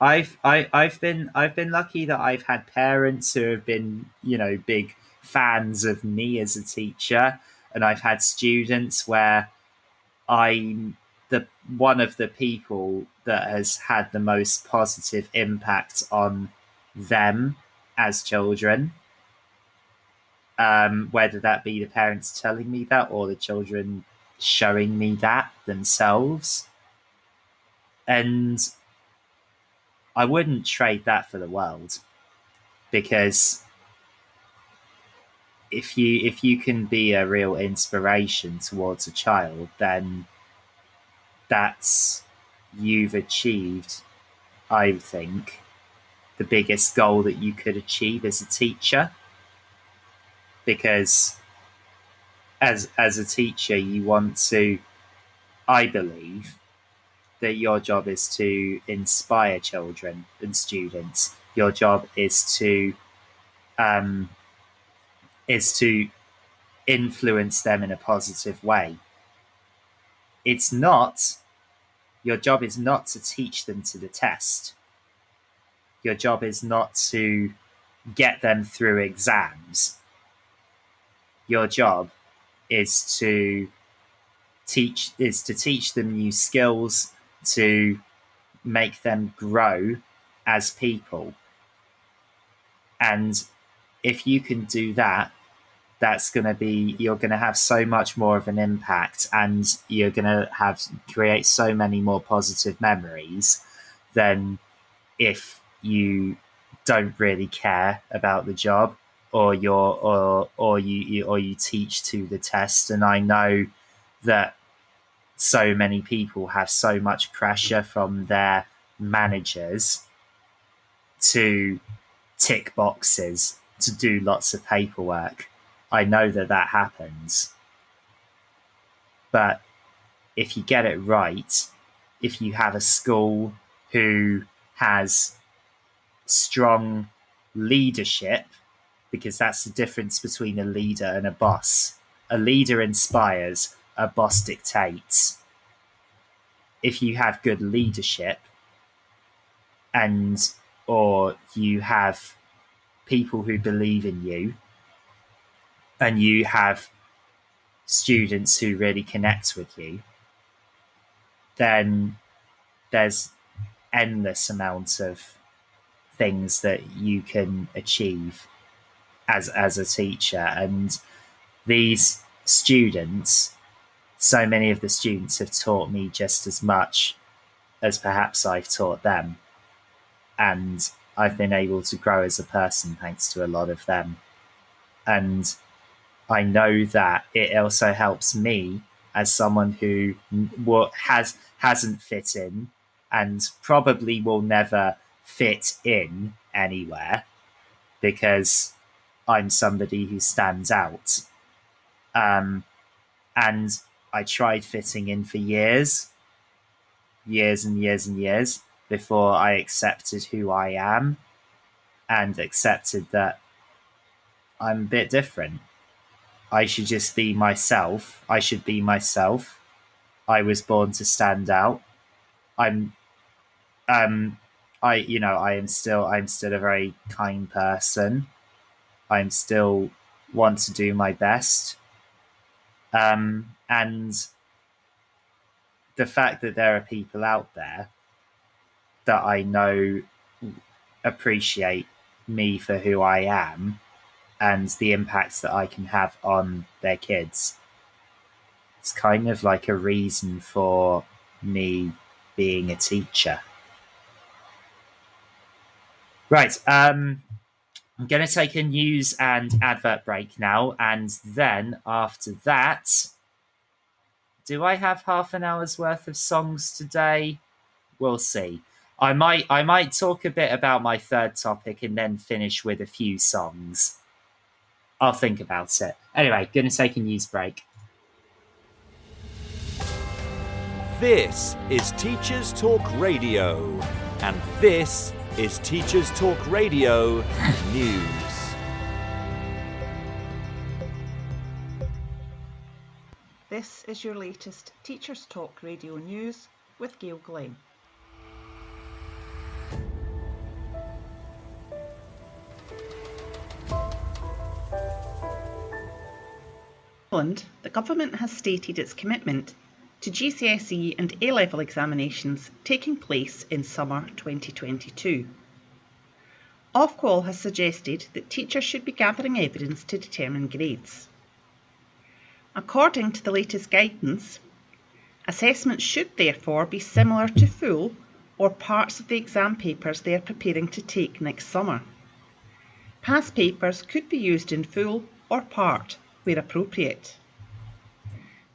I've I, I've been I've been lucky that I've had parents who have been you know big fans of me as a teacher, and I've had students where I'm the one of the people that has had the most positive impact on them as children. Um, whether that be the parents telling me that or the children showing me that themselves. And I wouldn't trade that for the world because if you if you can be a real inspiration towards a child then that's you've achieved, I think, the biggest goal that you could achieve as a teacher. Because as as a teacher, you want to, I believe, that your job is to inspire children and students. Your job is to um, is to influence them in a positive way. It's not your job is not to teach them to the test. Your job is not to get them through exams. Your job is to teach is to teach them new skills to make them grow as people. And if you can do that, that's going to be you're going to have so much more of an impact and you're going to have create so many more positive memories than if you don't really care about the job or you're or or you, you or you teach to the test and i know that so many people have so much pressure from their managers to tick boxes to do lots of paperwork. I know that that happens. But if you get it right, if you have a school who has strong leadership, because that's the difference between a leader and a boss. A leader inspires, a boss dictates. If you have good leadership and or you have people who believe in you and you have students who really connect with you, then there's endless amounts of things that you can achieve as as a teacher. And these students so many of the students have taught me just as much as perhaps I've taught them. And I've been able to grow as a person thanks to a lot of them. And I know that it also helps me as someone who what has hasn't fit in and probably will never fit in anywhere because I'm somebody who stands out. Um, and I tried fitting in for years, years and years and years before I accepted who I am and accepted that I'm a bit different. I should just be myself. I should be myself. I was born to stand out. I'm um I you know, I am still I'm still a very kind person. I'm still want to do my best. Um and the fact that there are people out there that I know appreciate me for who I am and the impacts that I can have on their kids. It's kind of like a reason for me being a teacher. Right, um, I'm going to take a news and advert break now, and then after that, do I have half an hour's worth of songs today? We'll see. I might I might talk a bit about my third topic and then finish with a few songs. I'll think about it. Anyway, gonna take a news break. This is Teachers Talk Radio, and this is Teachers Talk Radio News. This is your latest Teachers Talk Radio News with Gail Glenn. Scotland, the Government has stated its commitment to GCSE and A level examinations taking place in summer 2022. Ofqual has suggested that teachers should be gathering evidence to determine grades. According to the latest guidance, assessments should therefore be similar to full or parts of the exam papers they are preparing to take next summer. Past papers could be used in full or part where appropriate.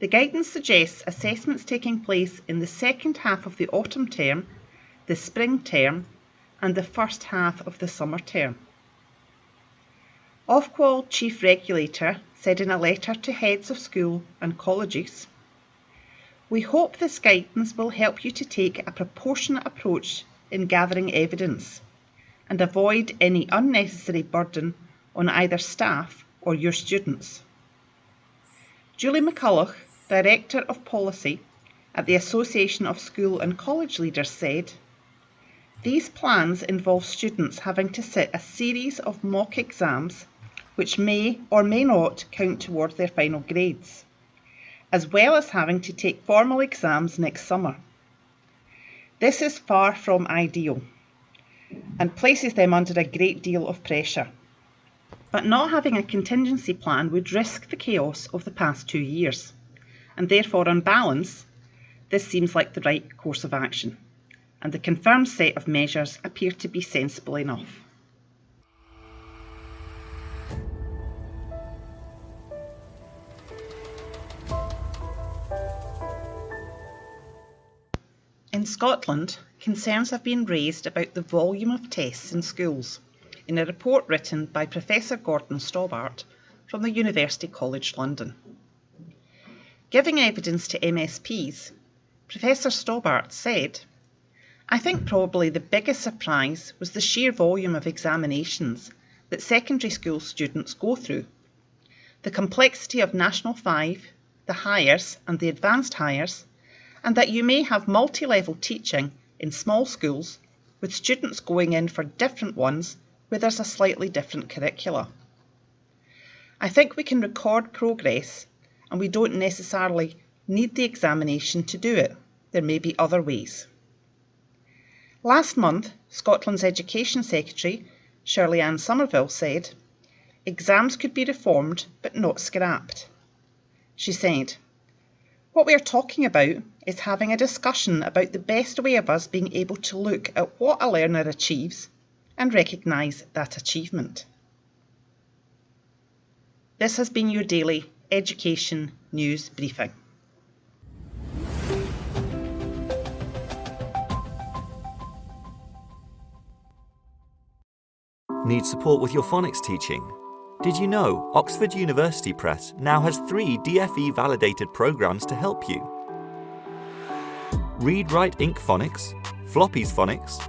The guidance suggests assessments taking place in the second half of the autumn term, the spring term, and the first half of the summer term. Ofqual Chief Regulator said in a letter to heads of school and colleges We hope this guidance will help you to take a proportionate approach in gathering evidence and avoid any unnecessary burden on either staff or your students. Julie McCulloch, Director of Policy at the Association of School and College Leaders, said These plans involve students having to sit a series of mock exams which may or may not count towards their final grades, as well as having to take formal exams next summer. This is far from ideal and places them under a great deal of pressure. But not having a contingency plan would risk the chaos of the past two years, and therefore, on balance, this seems like the right course of action, and the confirmed set of measures appear to be sensible enough. In Scotland, concerns have been raised about the volume of tests in schools in a report written by Professor Gordon Stobart from the University College London. Giving evidence to MSPs, Professor Stobart said, I think probably the biggest surprise was the sheer volume of examinations that secondary school students go through. The complexity of National 5, the Highers and the Advanced Highers, and that you may have multi level teaching in small schools with students going in for different ones where there's a slightly different curricula. I think we can record progress and we don't necessarily need the examination to do it. There may be other ways. Last month, Scotland's Education Secretary, Shirley-Anne Somerville, said, Exams could be reformed but not scrapped. She said, What we are talking about is having a discussion about the best way of us being able to look at what a learner achieves and recognise that achievement. This has been your daily education news briefing. Need support with your phonics teaching? Did you know Oxford University Press now has three DFE validated programs to help you? Read Write Inc Phonics, Floppy's Phonics,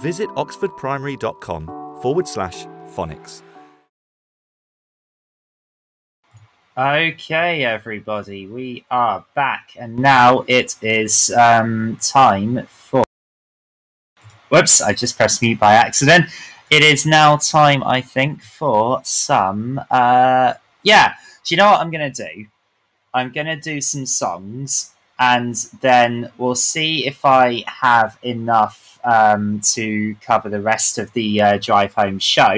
visit oxfordprimary.com forward slash phonics. Okay, everybody, we are back, and now it is um, time for. Whoops, I just pressed mute by accident. It is now time, I think, for some. Uh, yeah, do you know what I'm going to do? I'm going to do some songs, and then we'll see if I have enough um, to cover the rest of the uh, drive home show.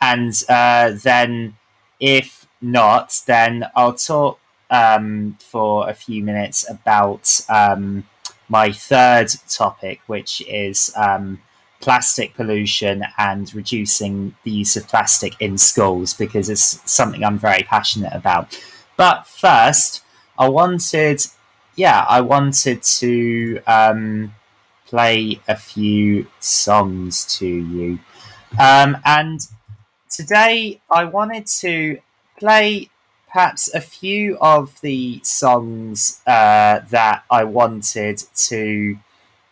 And uh, then, if not, then I'll talk um, for a few minutes about um, my third topic, which is um, plastic pollution and reducing the use of plastic in schools, because it's something I'm very passionate about. But first, I wanted, yeah, I wanted to um, play a few songs to you. Um, and today I wanted to play perhaps a few of the songs uh, that I wanted to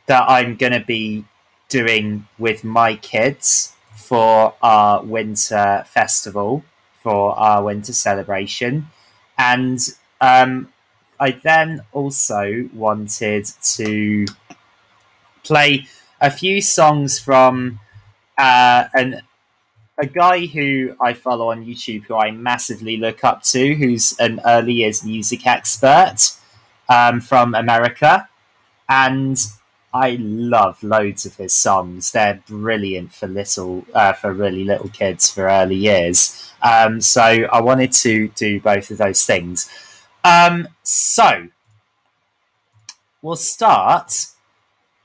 that I'm going to be doing with my kids for our winter festival for our winter celebration and um, I then also wanted to play a few songs from uh, an a guy who I follow on YouTube who I massively look up to, who's an early years music expert um, from America. And I love loads of his songs. They're brilliant for little, uh, for really little kids for early years. Um, so I wanted to do both of those things. Um, so we'll start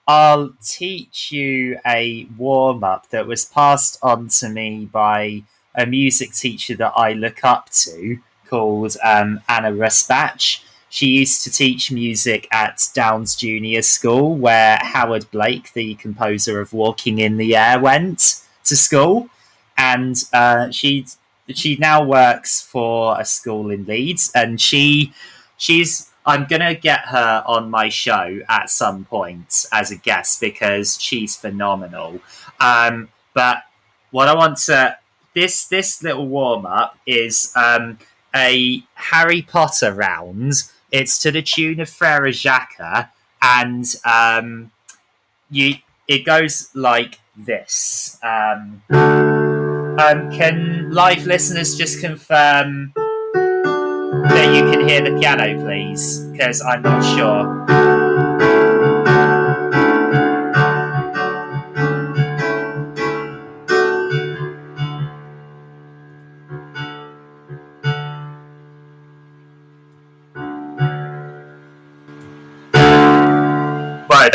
I'll teach you a warm up that was passed on to me by a music teacher that I look up to called um, Anna Rusbach. She used to teach music at Downs Junior School, where Howard Blake, the composer of Walking in the Air, went to school. And uh, she she now works for a school in Leeds, and she she's I'm gonna get her on my show at some point as a guest because she's phenomenal. Um, but what I want to this this little warm up is um, a Harry Potter round. It's to the tune of Frere Jacques, and um, you it goes like this. Um, um, can live listeners just confirm that you can hear the piano, please? Because I'm not sure.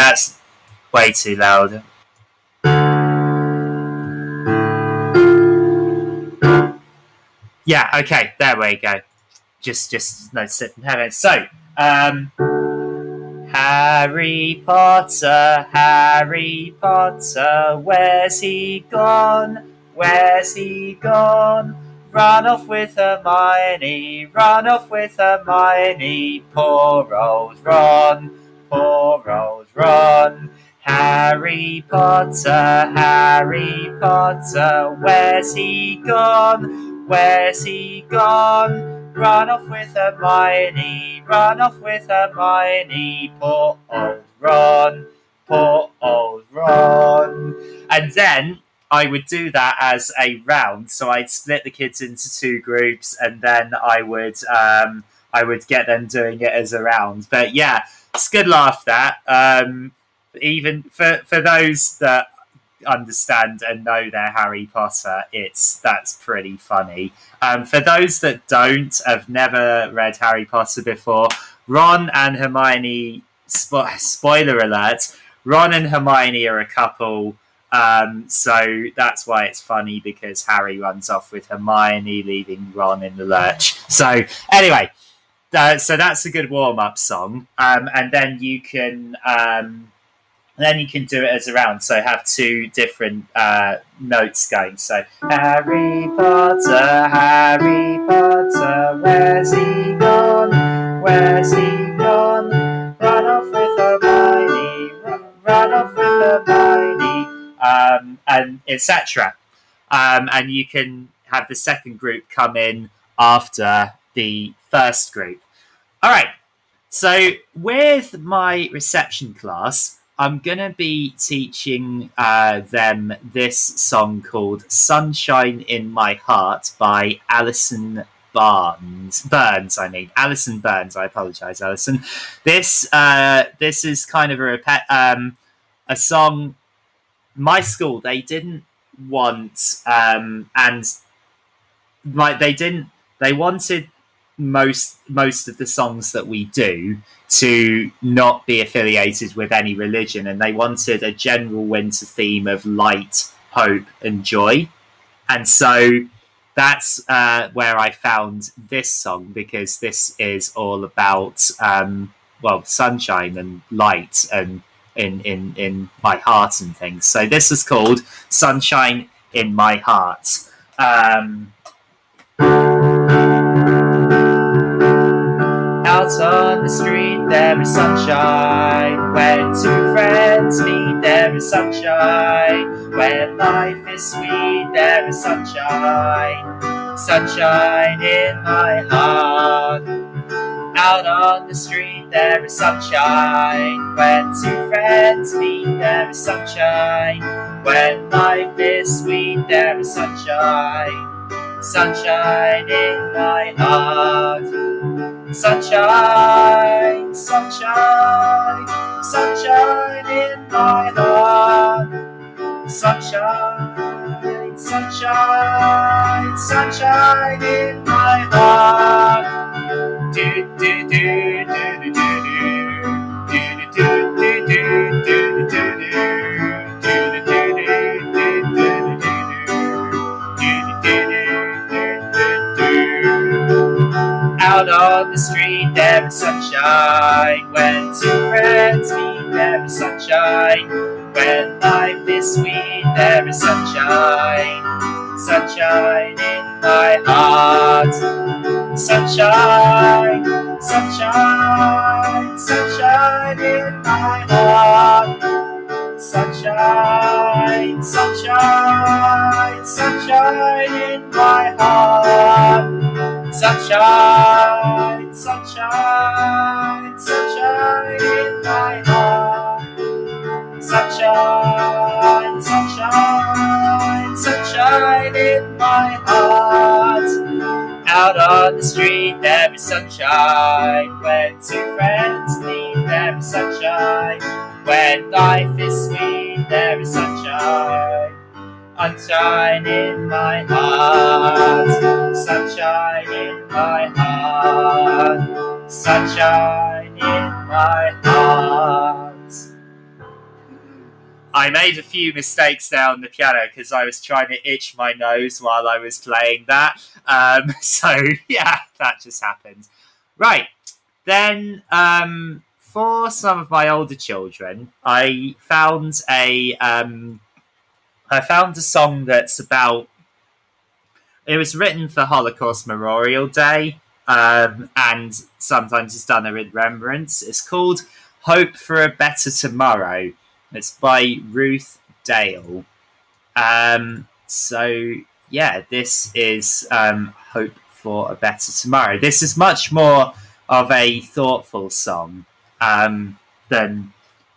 that's way too loud. Yeah, okay, there we go. Just, just no sit in heaven. So, um, Harry Potter, Harry Potter, where's he gone? Where's he gone? Run off with Hermione, run off with Hermione, poor old Ron, poor old Ron. Harry Potter, Harry Potter, where's he gone? Where's he gone? Run off with Hermione, run off with Hermione, poor old Ron, poor old Ron. And then I would do that as a round, so I'd split the kids into two groups, and then I would um, I would get them doing it as a round. But yeah, it's good laugh that. Um, even for for those that understand and know their Harry Potter, it's that's pretty funny. Um, for those that don't, have never read Harry Potter before, Ron and Hermione. Spo- spoiler alert: Ron and Hermione are a couple. Um, so that's why it's funny because Harry runs off with Hermione, leaving Ron in the lurch. So anyway, uh, so that's a good warm up song, um, and then you can um, then you can do it as a round. So have two different uh, notes going. So Harry Potter, Harry Potter, where's he gone? Where's he gone? Run off with Hermione, run, run off with Hermione, um, and etc. Um, and you can have the second group come in after the first group. All right. So with my reception class, I'm gonna be teaching uh, them this song called "Sunshine in My Heart" by Alison Barnes. Burns, I mean Alison Burns. I apologise, Alison. This uh, this is kind of a repet, um, a song. My school they didn't want, um, and like they didn't. They wanted most most of the songs that we do to not be affiliated with any religion. And they wanted a general winter theme of light hope and joy. And so that's uh, where i found this song because this is all about um, well sunshine and light and in, in in my heart and things. So this is called sunshine in my heart. Um, out on the street, there is sunshine. When two friends meet, there is sunshine. When life is sweet, there is sunshine. Sunshine in my heart. Out on the street, there is sunshine. When two friends meet, there is sunshine. When life is sweet, there is sunshine. Sunshine in my heart. Sunshine, sunshine, sunshine in my heart. Sunshine, sunshine, sunshine in my heart. Do do do do do do do do do do do do out on the street, there is sunshine. When two friends meet, there is sunshine. When life is sweet, there is sunshine. Sunshine in my heart. Sunshine, sunshine, sunshine in my heart. Sunshine, sunshine, sunshine in my heart. Sunshine, sunshine. When two friends meet, there is sunshine. When life is sweet, there is sunshine. Sunshine in my heart, sunshine in my heart, sunshine in my heart. I made a few mistakes there on the piano because I was trying to itch my nose while I was playing that. Um, so yeah, that just happened. Right then, um, for some of my older children, I found a um, I found a song that's about. It was written for Holocaust Memorial Day, um, and sometimes it's done a remembrance. It's called "Hope for a Better Tomorrow." It's by Ruth Dale. Um, so yeah, this is um, "Hope for a Better Tomorrow." This is much more of a thoughtful song um, than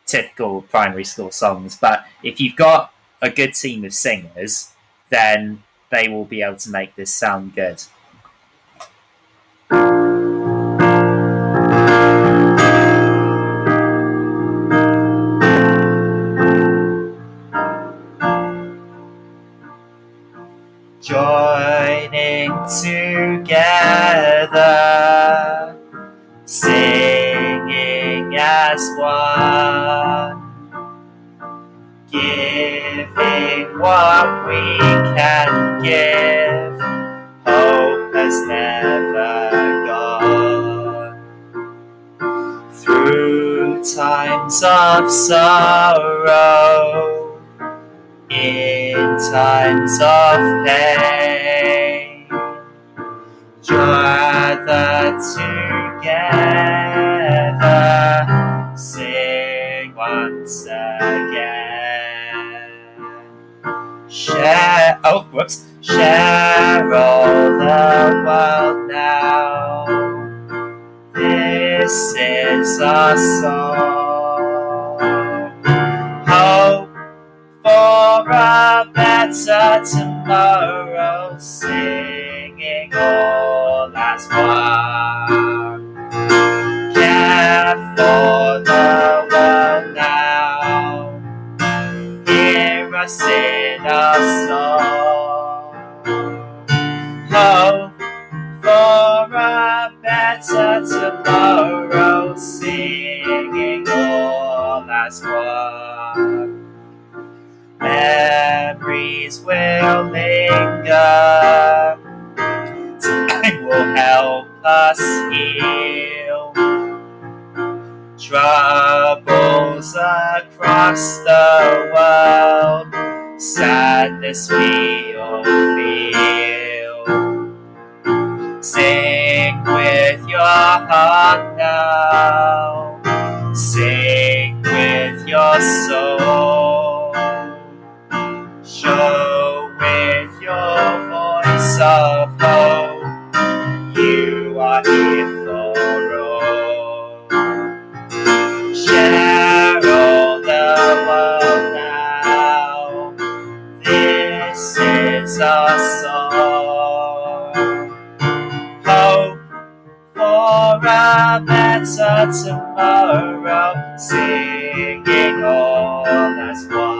typical primary school songs. But if you've got a good team of singers, then they will be able to make this sound good. As one, giving what we can give. Hope has never gone through times of sorrow in times of pain. Gather together, sing once again. Share, oh, whoops, share all the world now. This is our song. Hope for a better tomorrow, singing will linger. Time will help us heal. Troubles across the world, sadness we all feel. Sing with your heart now, sing with your soul. Show voice of hope you are here for all. Share all the world now. This is our song. Hope for a better tomorrow, singing all as one.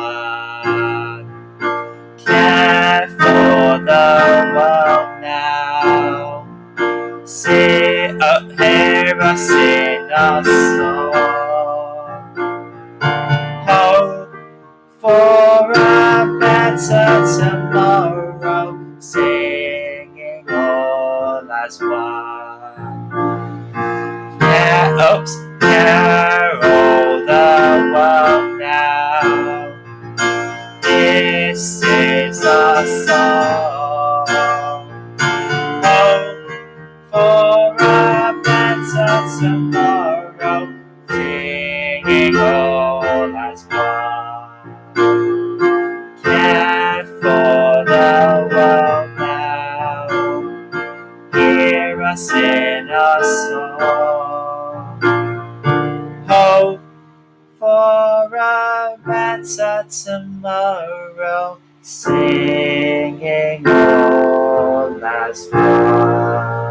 See, uh, hear us in our song. Hope for a better tomorrow, singing all as one. Yeah, oops, carol the world now. This is our song. Tomorrow, singing all as one.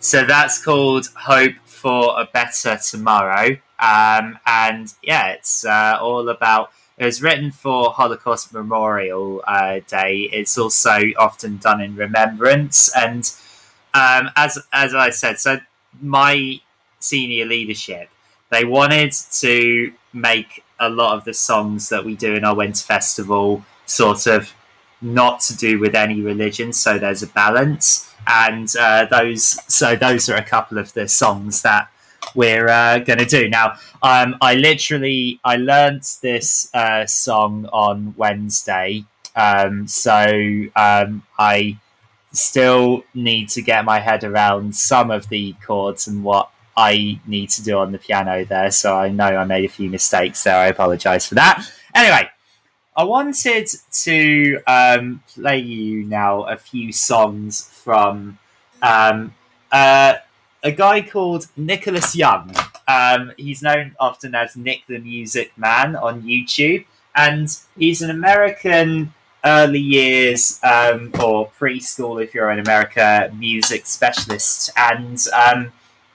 So that's called Hope for a Better Tomorrow. Um, and yeah, it's uh, all about. It was written for Holocaust Memorial uh, Day. It's also often done in remembrance. And um, as as I said, so my senior leadership they wanted to make a lot of the songs that we do in our winter festival sort of not to do with any religion, so there's a balance. And uh, those, so those are a couple of the songs that we're uh, going to do now. Um, I literally I learned this uh, song on Wednesday, um, so um, I still need to get my head around some of the chords and what I need to do on the piano there. So I know I made a few mistakes there. I apologise for that. Anyway, I wanted to um, play you now a few songs from um, uh, a guy called Nicholas Young. Um, he's known often as Nick the Music Man on YouTube, and he's an American early years um, or preschool, if you're in America, music specialist. And um,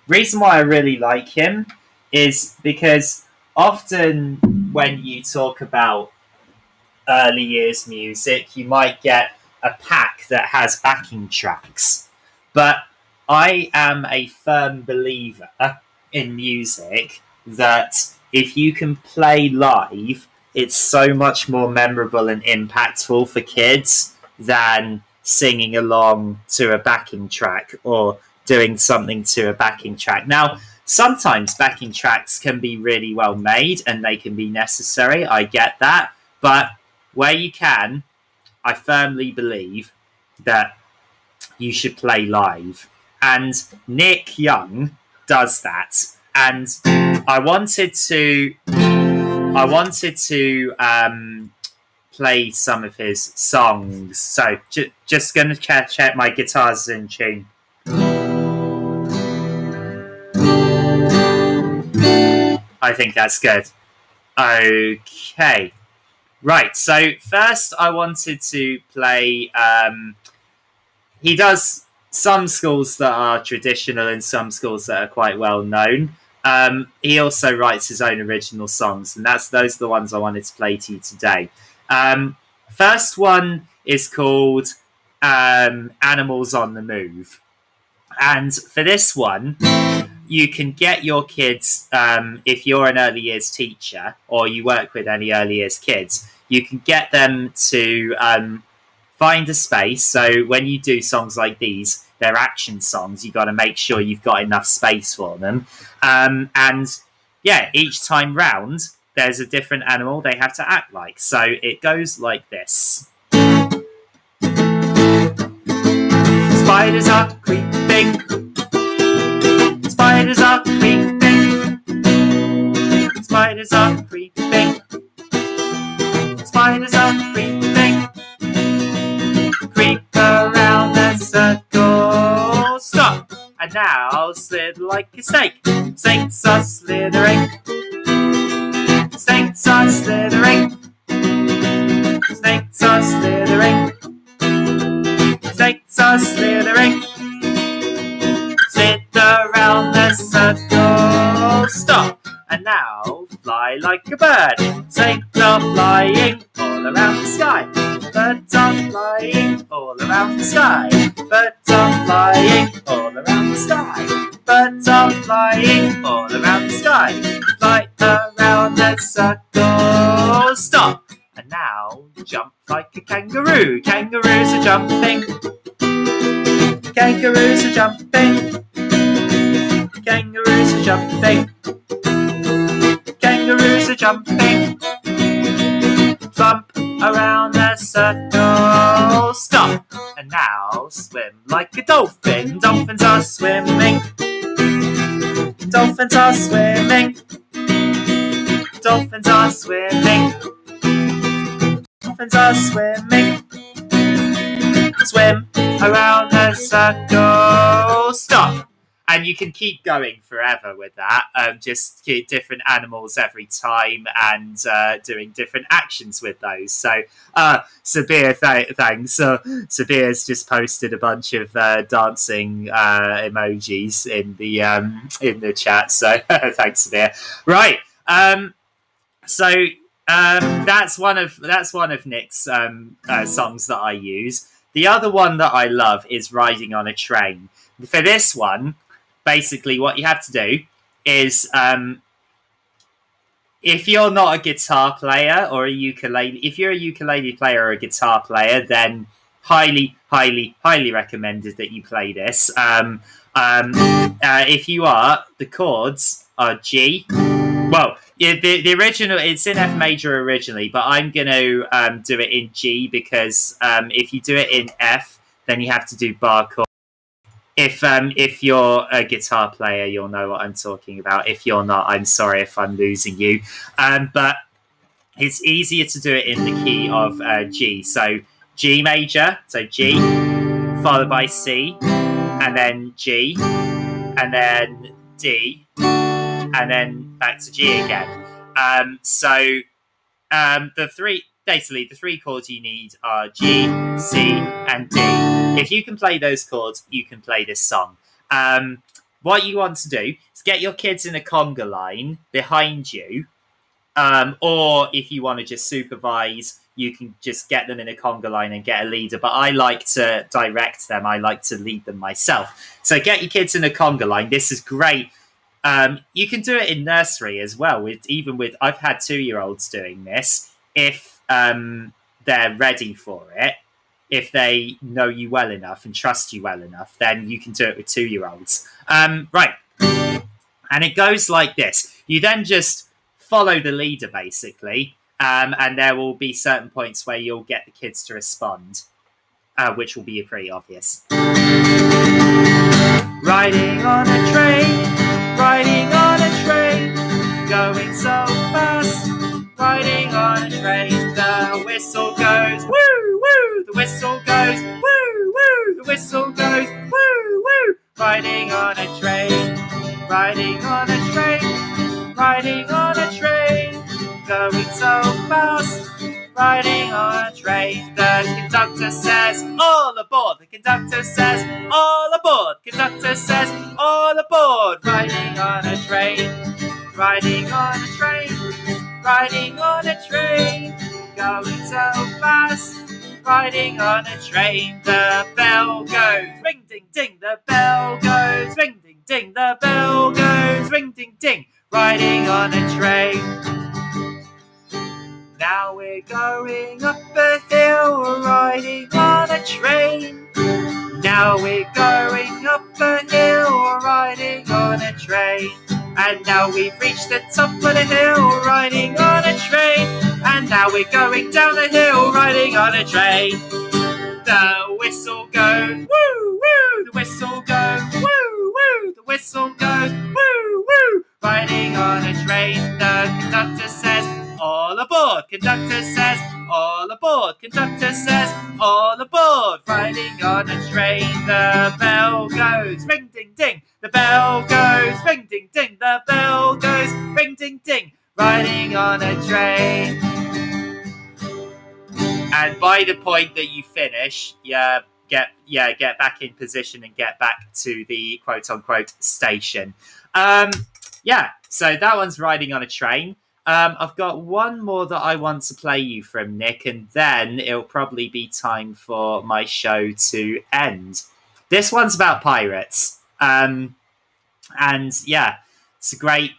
reason why I really like him is because often when you talk about early years music, you might get a pack that has backing tracks, but I am a firm believer in music that if you can play live, it's so much more memorable and impactful for kids than singing along to a backing track or doing something to a backing track. Now, sometimes backing tracks can be really well made and they can be necessary. I get that. But where you can, I firmly believe that you should play live and Nick Young does that. And I wanted to, I wanted to um, play some of his songs. So just going to check, check my guitars in tune. I think that's good. Okay. Right, so first I wanted to play. Um, he does some schools that are traditional and some schools that are quite well known. Um, he also writes his own original songs, and that's those are the ones I wanted to play to you today. Um, first one is called um, "Animals on the Move," and for this one, you can get your kids um, if you're an early years teacher or you work with any early years kids. You can get them to um, find a space. So when you do songs like these, they're action songs. You've got to make sure you've got enough space for them. Um, and yeah, each time round, there's a different animal they have to act like. So it goes like this. Spiders are creeping. Spiders are creeping. Spiders are creeping. Spiders are creeping creep around the circle. Stop! And now slid like a snake. Snakes are slithering. Snakes are slithering. Snakes are slithering. Snakes are slithering. The. Stop! And now fly like a bird. Take are flying all around the sky. Birds are flying all around the sky. Birds are flying all around the sky. Birds are flying all around the sky. Fly around the circle. Stop! And now jump like a kangaroo. Kangaroos are jumping. Kangaroos are jumping. Kangaroos are jumping. Kangaroos are jumping. Bump around the circle. Stop. And now swim like a dolphin. Dolphins are swimming. Dolphins are swimming. Dolphins are swimming. Dolphins are swimming. Swim around the circle. Stop and you can keep going forever with that. Um, just different animals every time and uh, doing different actions with those. So, uh, Sabir, th- thanks. So, Sabir's just posted a bunch of uh, dancing uh, emojis in the um, in the chat. So, thanks, Sabir. Right. Um, so um, that's one of that's one of Nick's um, uh, songs that I use. The other one that I love is "Riding on a Train." For this one, basically what you have to do is um, if you're not a guitar player or a ukulele, if you're a ukulele player or a guitar player, then highly, highly, highly recommended that you play this. Um, um, uh, if you are, the chords are G. Well, yeah, the, the original it's in F major originally, but I'm going to um, do it in G because um, if you do it in F, then you have to do bar chord. If um, if you're a guitar player, you'll know what I'm talking about. If you're not, I'm sorry if I'm losing you. Um, but it's easier to do it in the key of uh, G. So G major, so G, followed by C, and then G, and then D, and then back to G again. Um, so um, the three, basically, the three chords you need are G, C, and D. If you can play those chords, you can play this song. Um, what you want to do is get your kids in a conga line behind you, um, or if you want to just supervise, you can just get them in a conga line and get a leader. But I like to direct them. I like to lead them myself. So get your kids in a conga line. This is great. Um, you can do it in nursery as well. With even with I've had two year olds doing this. If um, they're ready for it, if they know you well enough and trust you well enough, then you can do it with two year olds. Um, right. And it goes like this you then just follow the leader basically, um, and there will be certain points where you'll get the kids to respond, uh, which will be pretty obvious. Riding on a train, riding on a train, going so fast, riding on a train. The whistle goes, woo, the whistle goes, woo, woo, the whistle goes, woo, woo, riding on a train, riding on a train, riding on a train, going so fast, riding on a train. The conductor says, all aboard. The conductor says, all aboard. Conductor says, all aboard. Riding on a train, riding on a train, riding on a train, going so fast. Riding on a train, the bell goes ring ding ding. The bell goes ring ding ding. The bell goes ring ding ding. Riding on a train. Now we're going up a hill, riding on a train. Now we're going up a hill, riding on a train. And now we've reached the top of the hill, riding on a train. And now we're going down the hill, riding on a train. The whistle goes, woo, woo, the whistle goes, woo, woo, the whistle goes, woo, woo. Riding on a train, the conductor says, all aboard. Conductor says, all aboard. Conductor says, all aboard. Riding on a train, the bell goes, ring ding ding. The bell goes, ring ding ding. The bell goes, ring ding ding. Riding on a train. And by the point that you finish, yeah, get yeah, get back in position and get back to the quote unquote station. Um, yeah, so that one's riding on a train. Um, I've got one more that I want to play you from Nick, and then it'll probably be time for my show to end. This one's about pirates, um, and yeah, it's a great,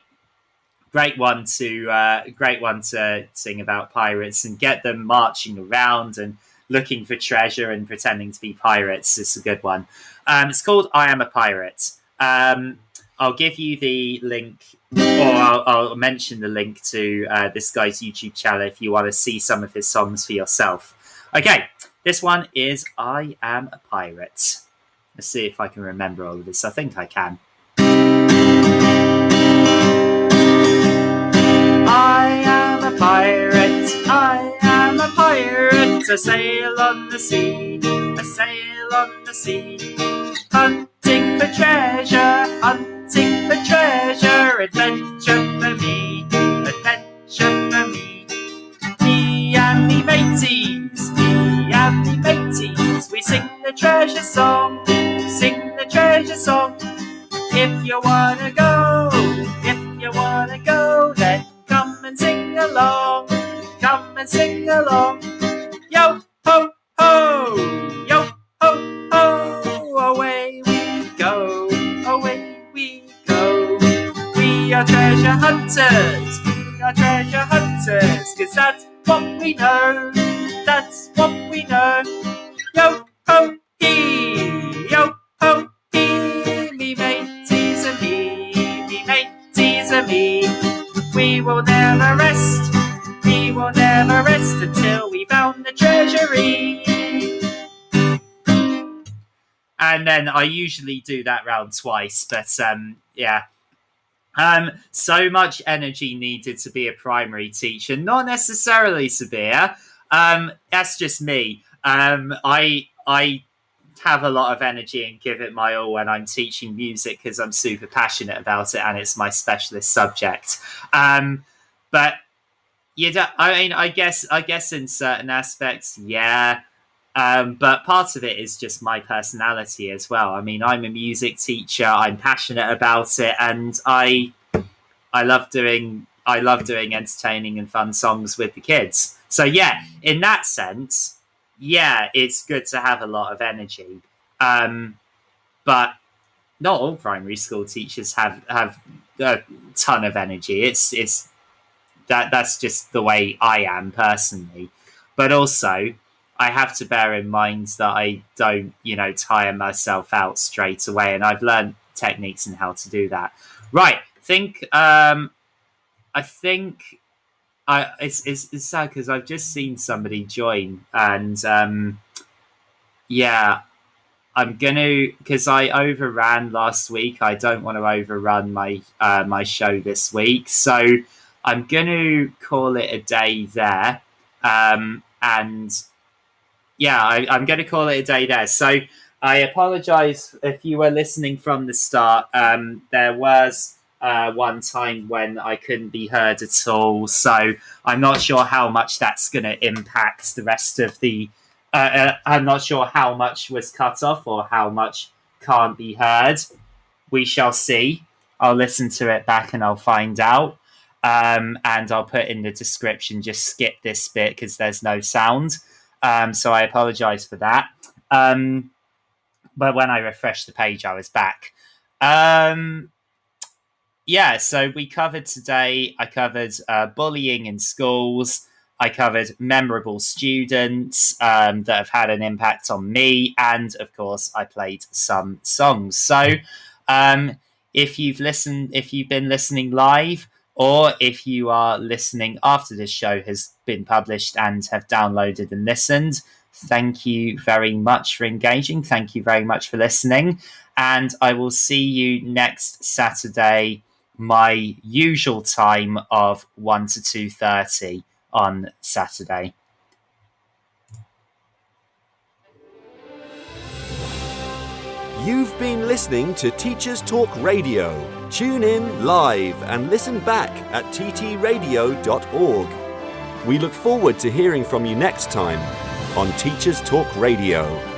great one to uh, great one to sing about pirates and get them marching around and looking for treasure and pretending to be pirates. It's a good one. Um, it's called "I Am a Pirate." Um, I'll give you the link, or I'll, I'll mention the link to uh, this guy's YouTube channel if you want to see some of his songs for yourself. Okay, this one is I Am a Pirate. Let's see if I can remember all of this. I think I can. I am a pirate, I am a pirate, I sail on the sea, I sail on the sea, hunting for treasure, hunting for treasure, adventure for me, adventure for me. Me and me mateys, me and me mateys, we sing the treasure song, sing the treasure song. If you wanna go, if you wanna go, then come and sing along, come and sing along. Yo ho ho, yo ho ho, away we go, away we go. We are treasure hunters, we are treasure letters, cause that's what we know. That's what we know. Yo ho hee, mateys and me. We will never rest, we will never rest until we found the treasury. And then I usually do that round twice, but um, yeah, um, so much energy needed to be a primary teacher. Not necessarily severe. Um, that's just me. Um, I I have a lot of energy and give it my all when I'm teaching music because I'm super passionate about it and it's my specialist subject. Um, but you I mean, I guess I guess in certain aspects, yeah. Um, but part of it is just my personality as well. I mean, I'm a music teacher. I'm passionate about it, and I I love doing I love doing entertaining and fun songs with the kids. So yeah, in that sense, yeah, it's good to have a lot of energy. Um, but not all primary school teachers have have a ton of energy. It's it's that that's just the way I am personally. But also, I have to bear in mind that I don't, you know, tire myself out straight away, and I've learned techniques and how to do that. Right, think, um, I think, I it's it's, it's sad because I've just seen somebody join, and um, yeah, I'm gonna because I overran last week. I don't want to overrun my uh, my show this week, so I'm gonna call it a day there, um, and yeah, I, I'm to call it a day there. So I apologize if you were listening from the start. Um, there was uh, one time when I couldn't be heard at all. So I'm not sure how much that's going to impact the rest of the. Uh, uh, I'm not sure how much was cut off or how much can't be heard. We shall see. I'll listen to it back and I'll find out. Um, and I'll put in the description just skip this bit because there's no sound. Um, so I apologize for that. Um, but when I refreshed the page, I was back. Um, yeah, so we covered today, I covered uh, bullying in schools. I covered memorable students um, that have had an impact on me. And of course, I played some songs. So um, if you've listened, if you've been listening live, or if you are listening after this show has been published and have downloaded and listened, thank you very much for engaging. Thank you very much for listening. And I will see you next Saturday, my usual time of 1 to 2.30 on Saturday. You've been listening to Teachers Talk Radio. Tune in live and listen back at ttradio.org. We look forward to hearing from you next time on Teachers Talk Radio.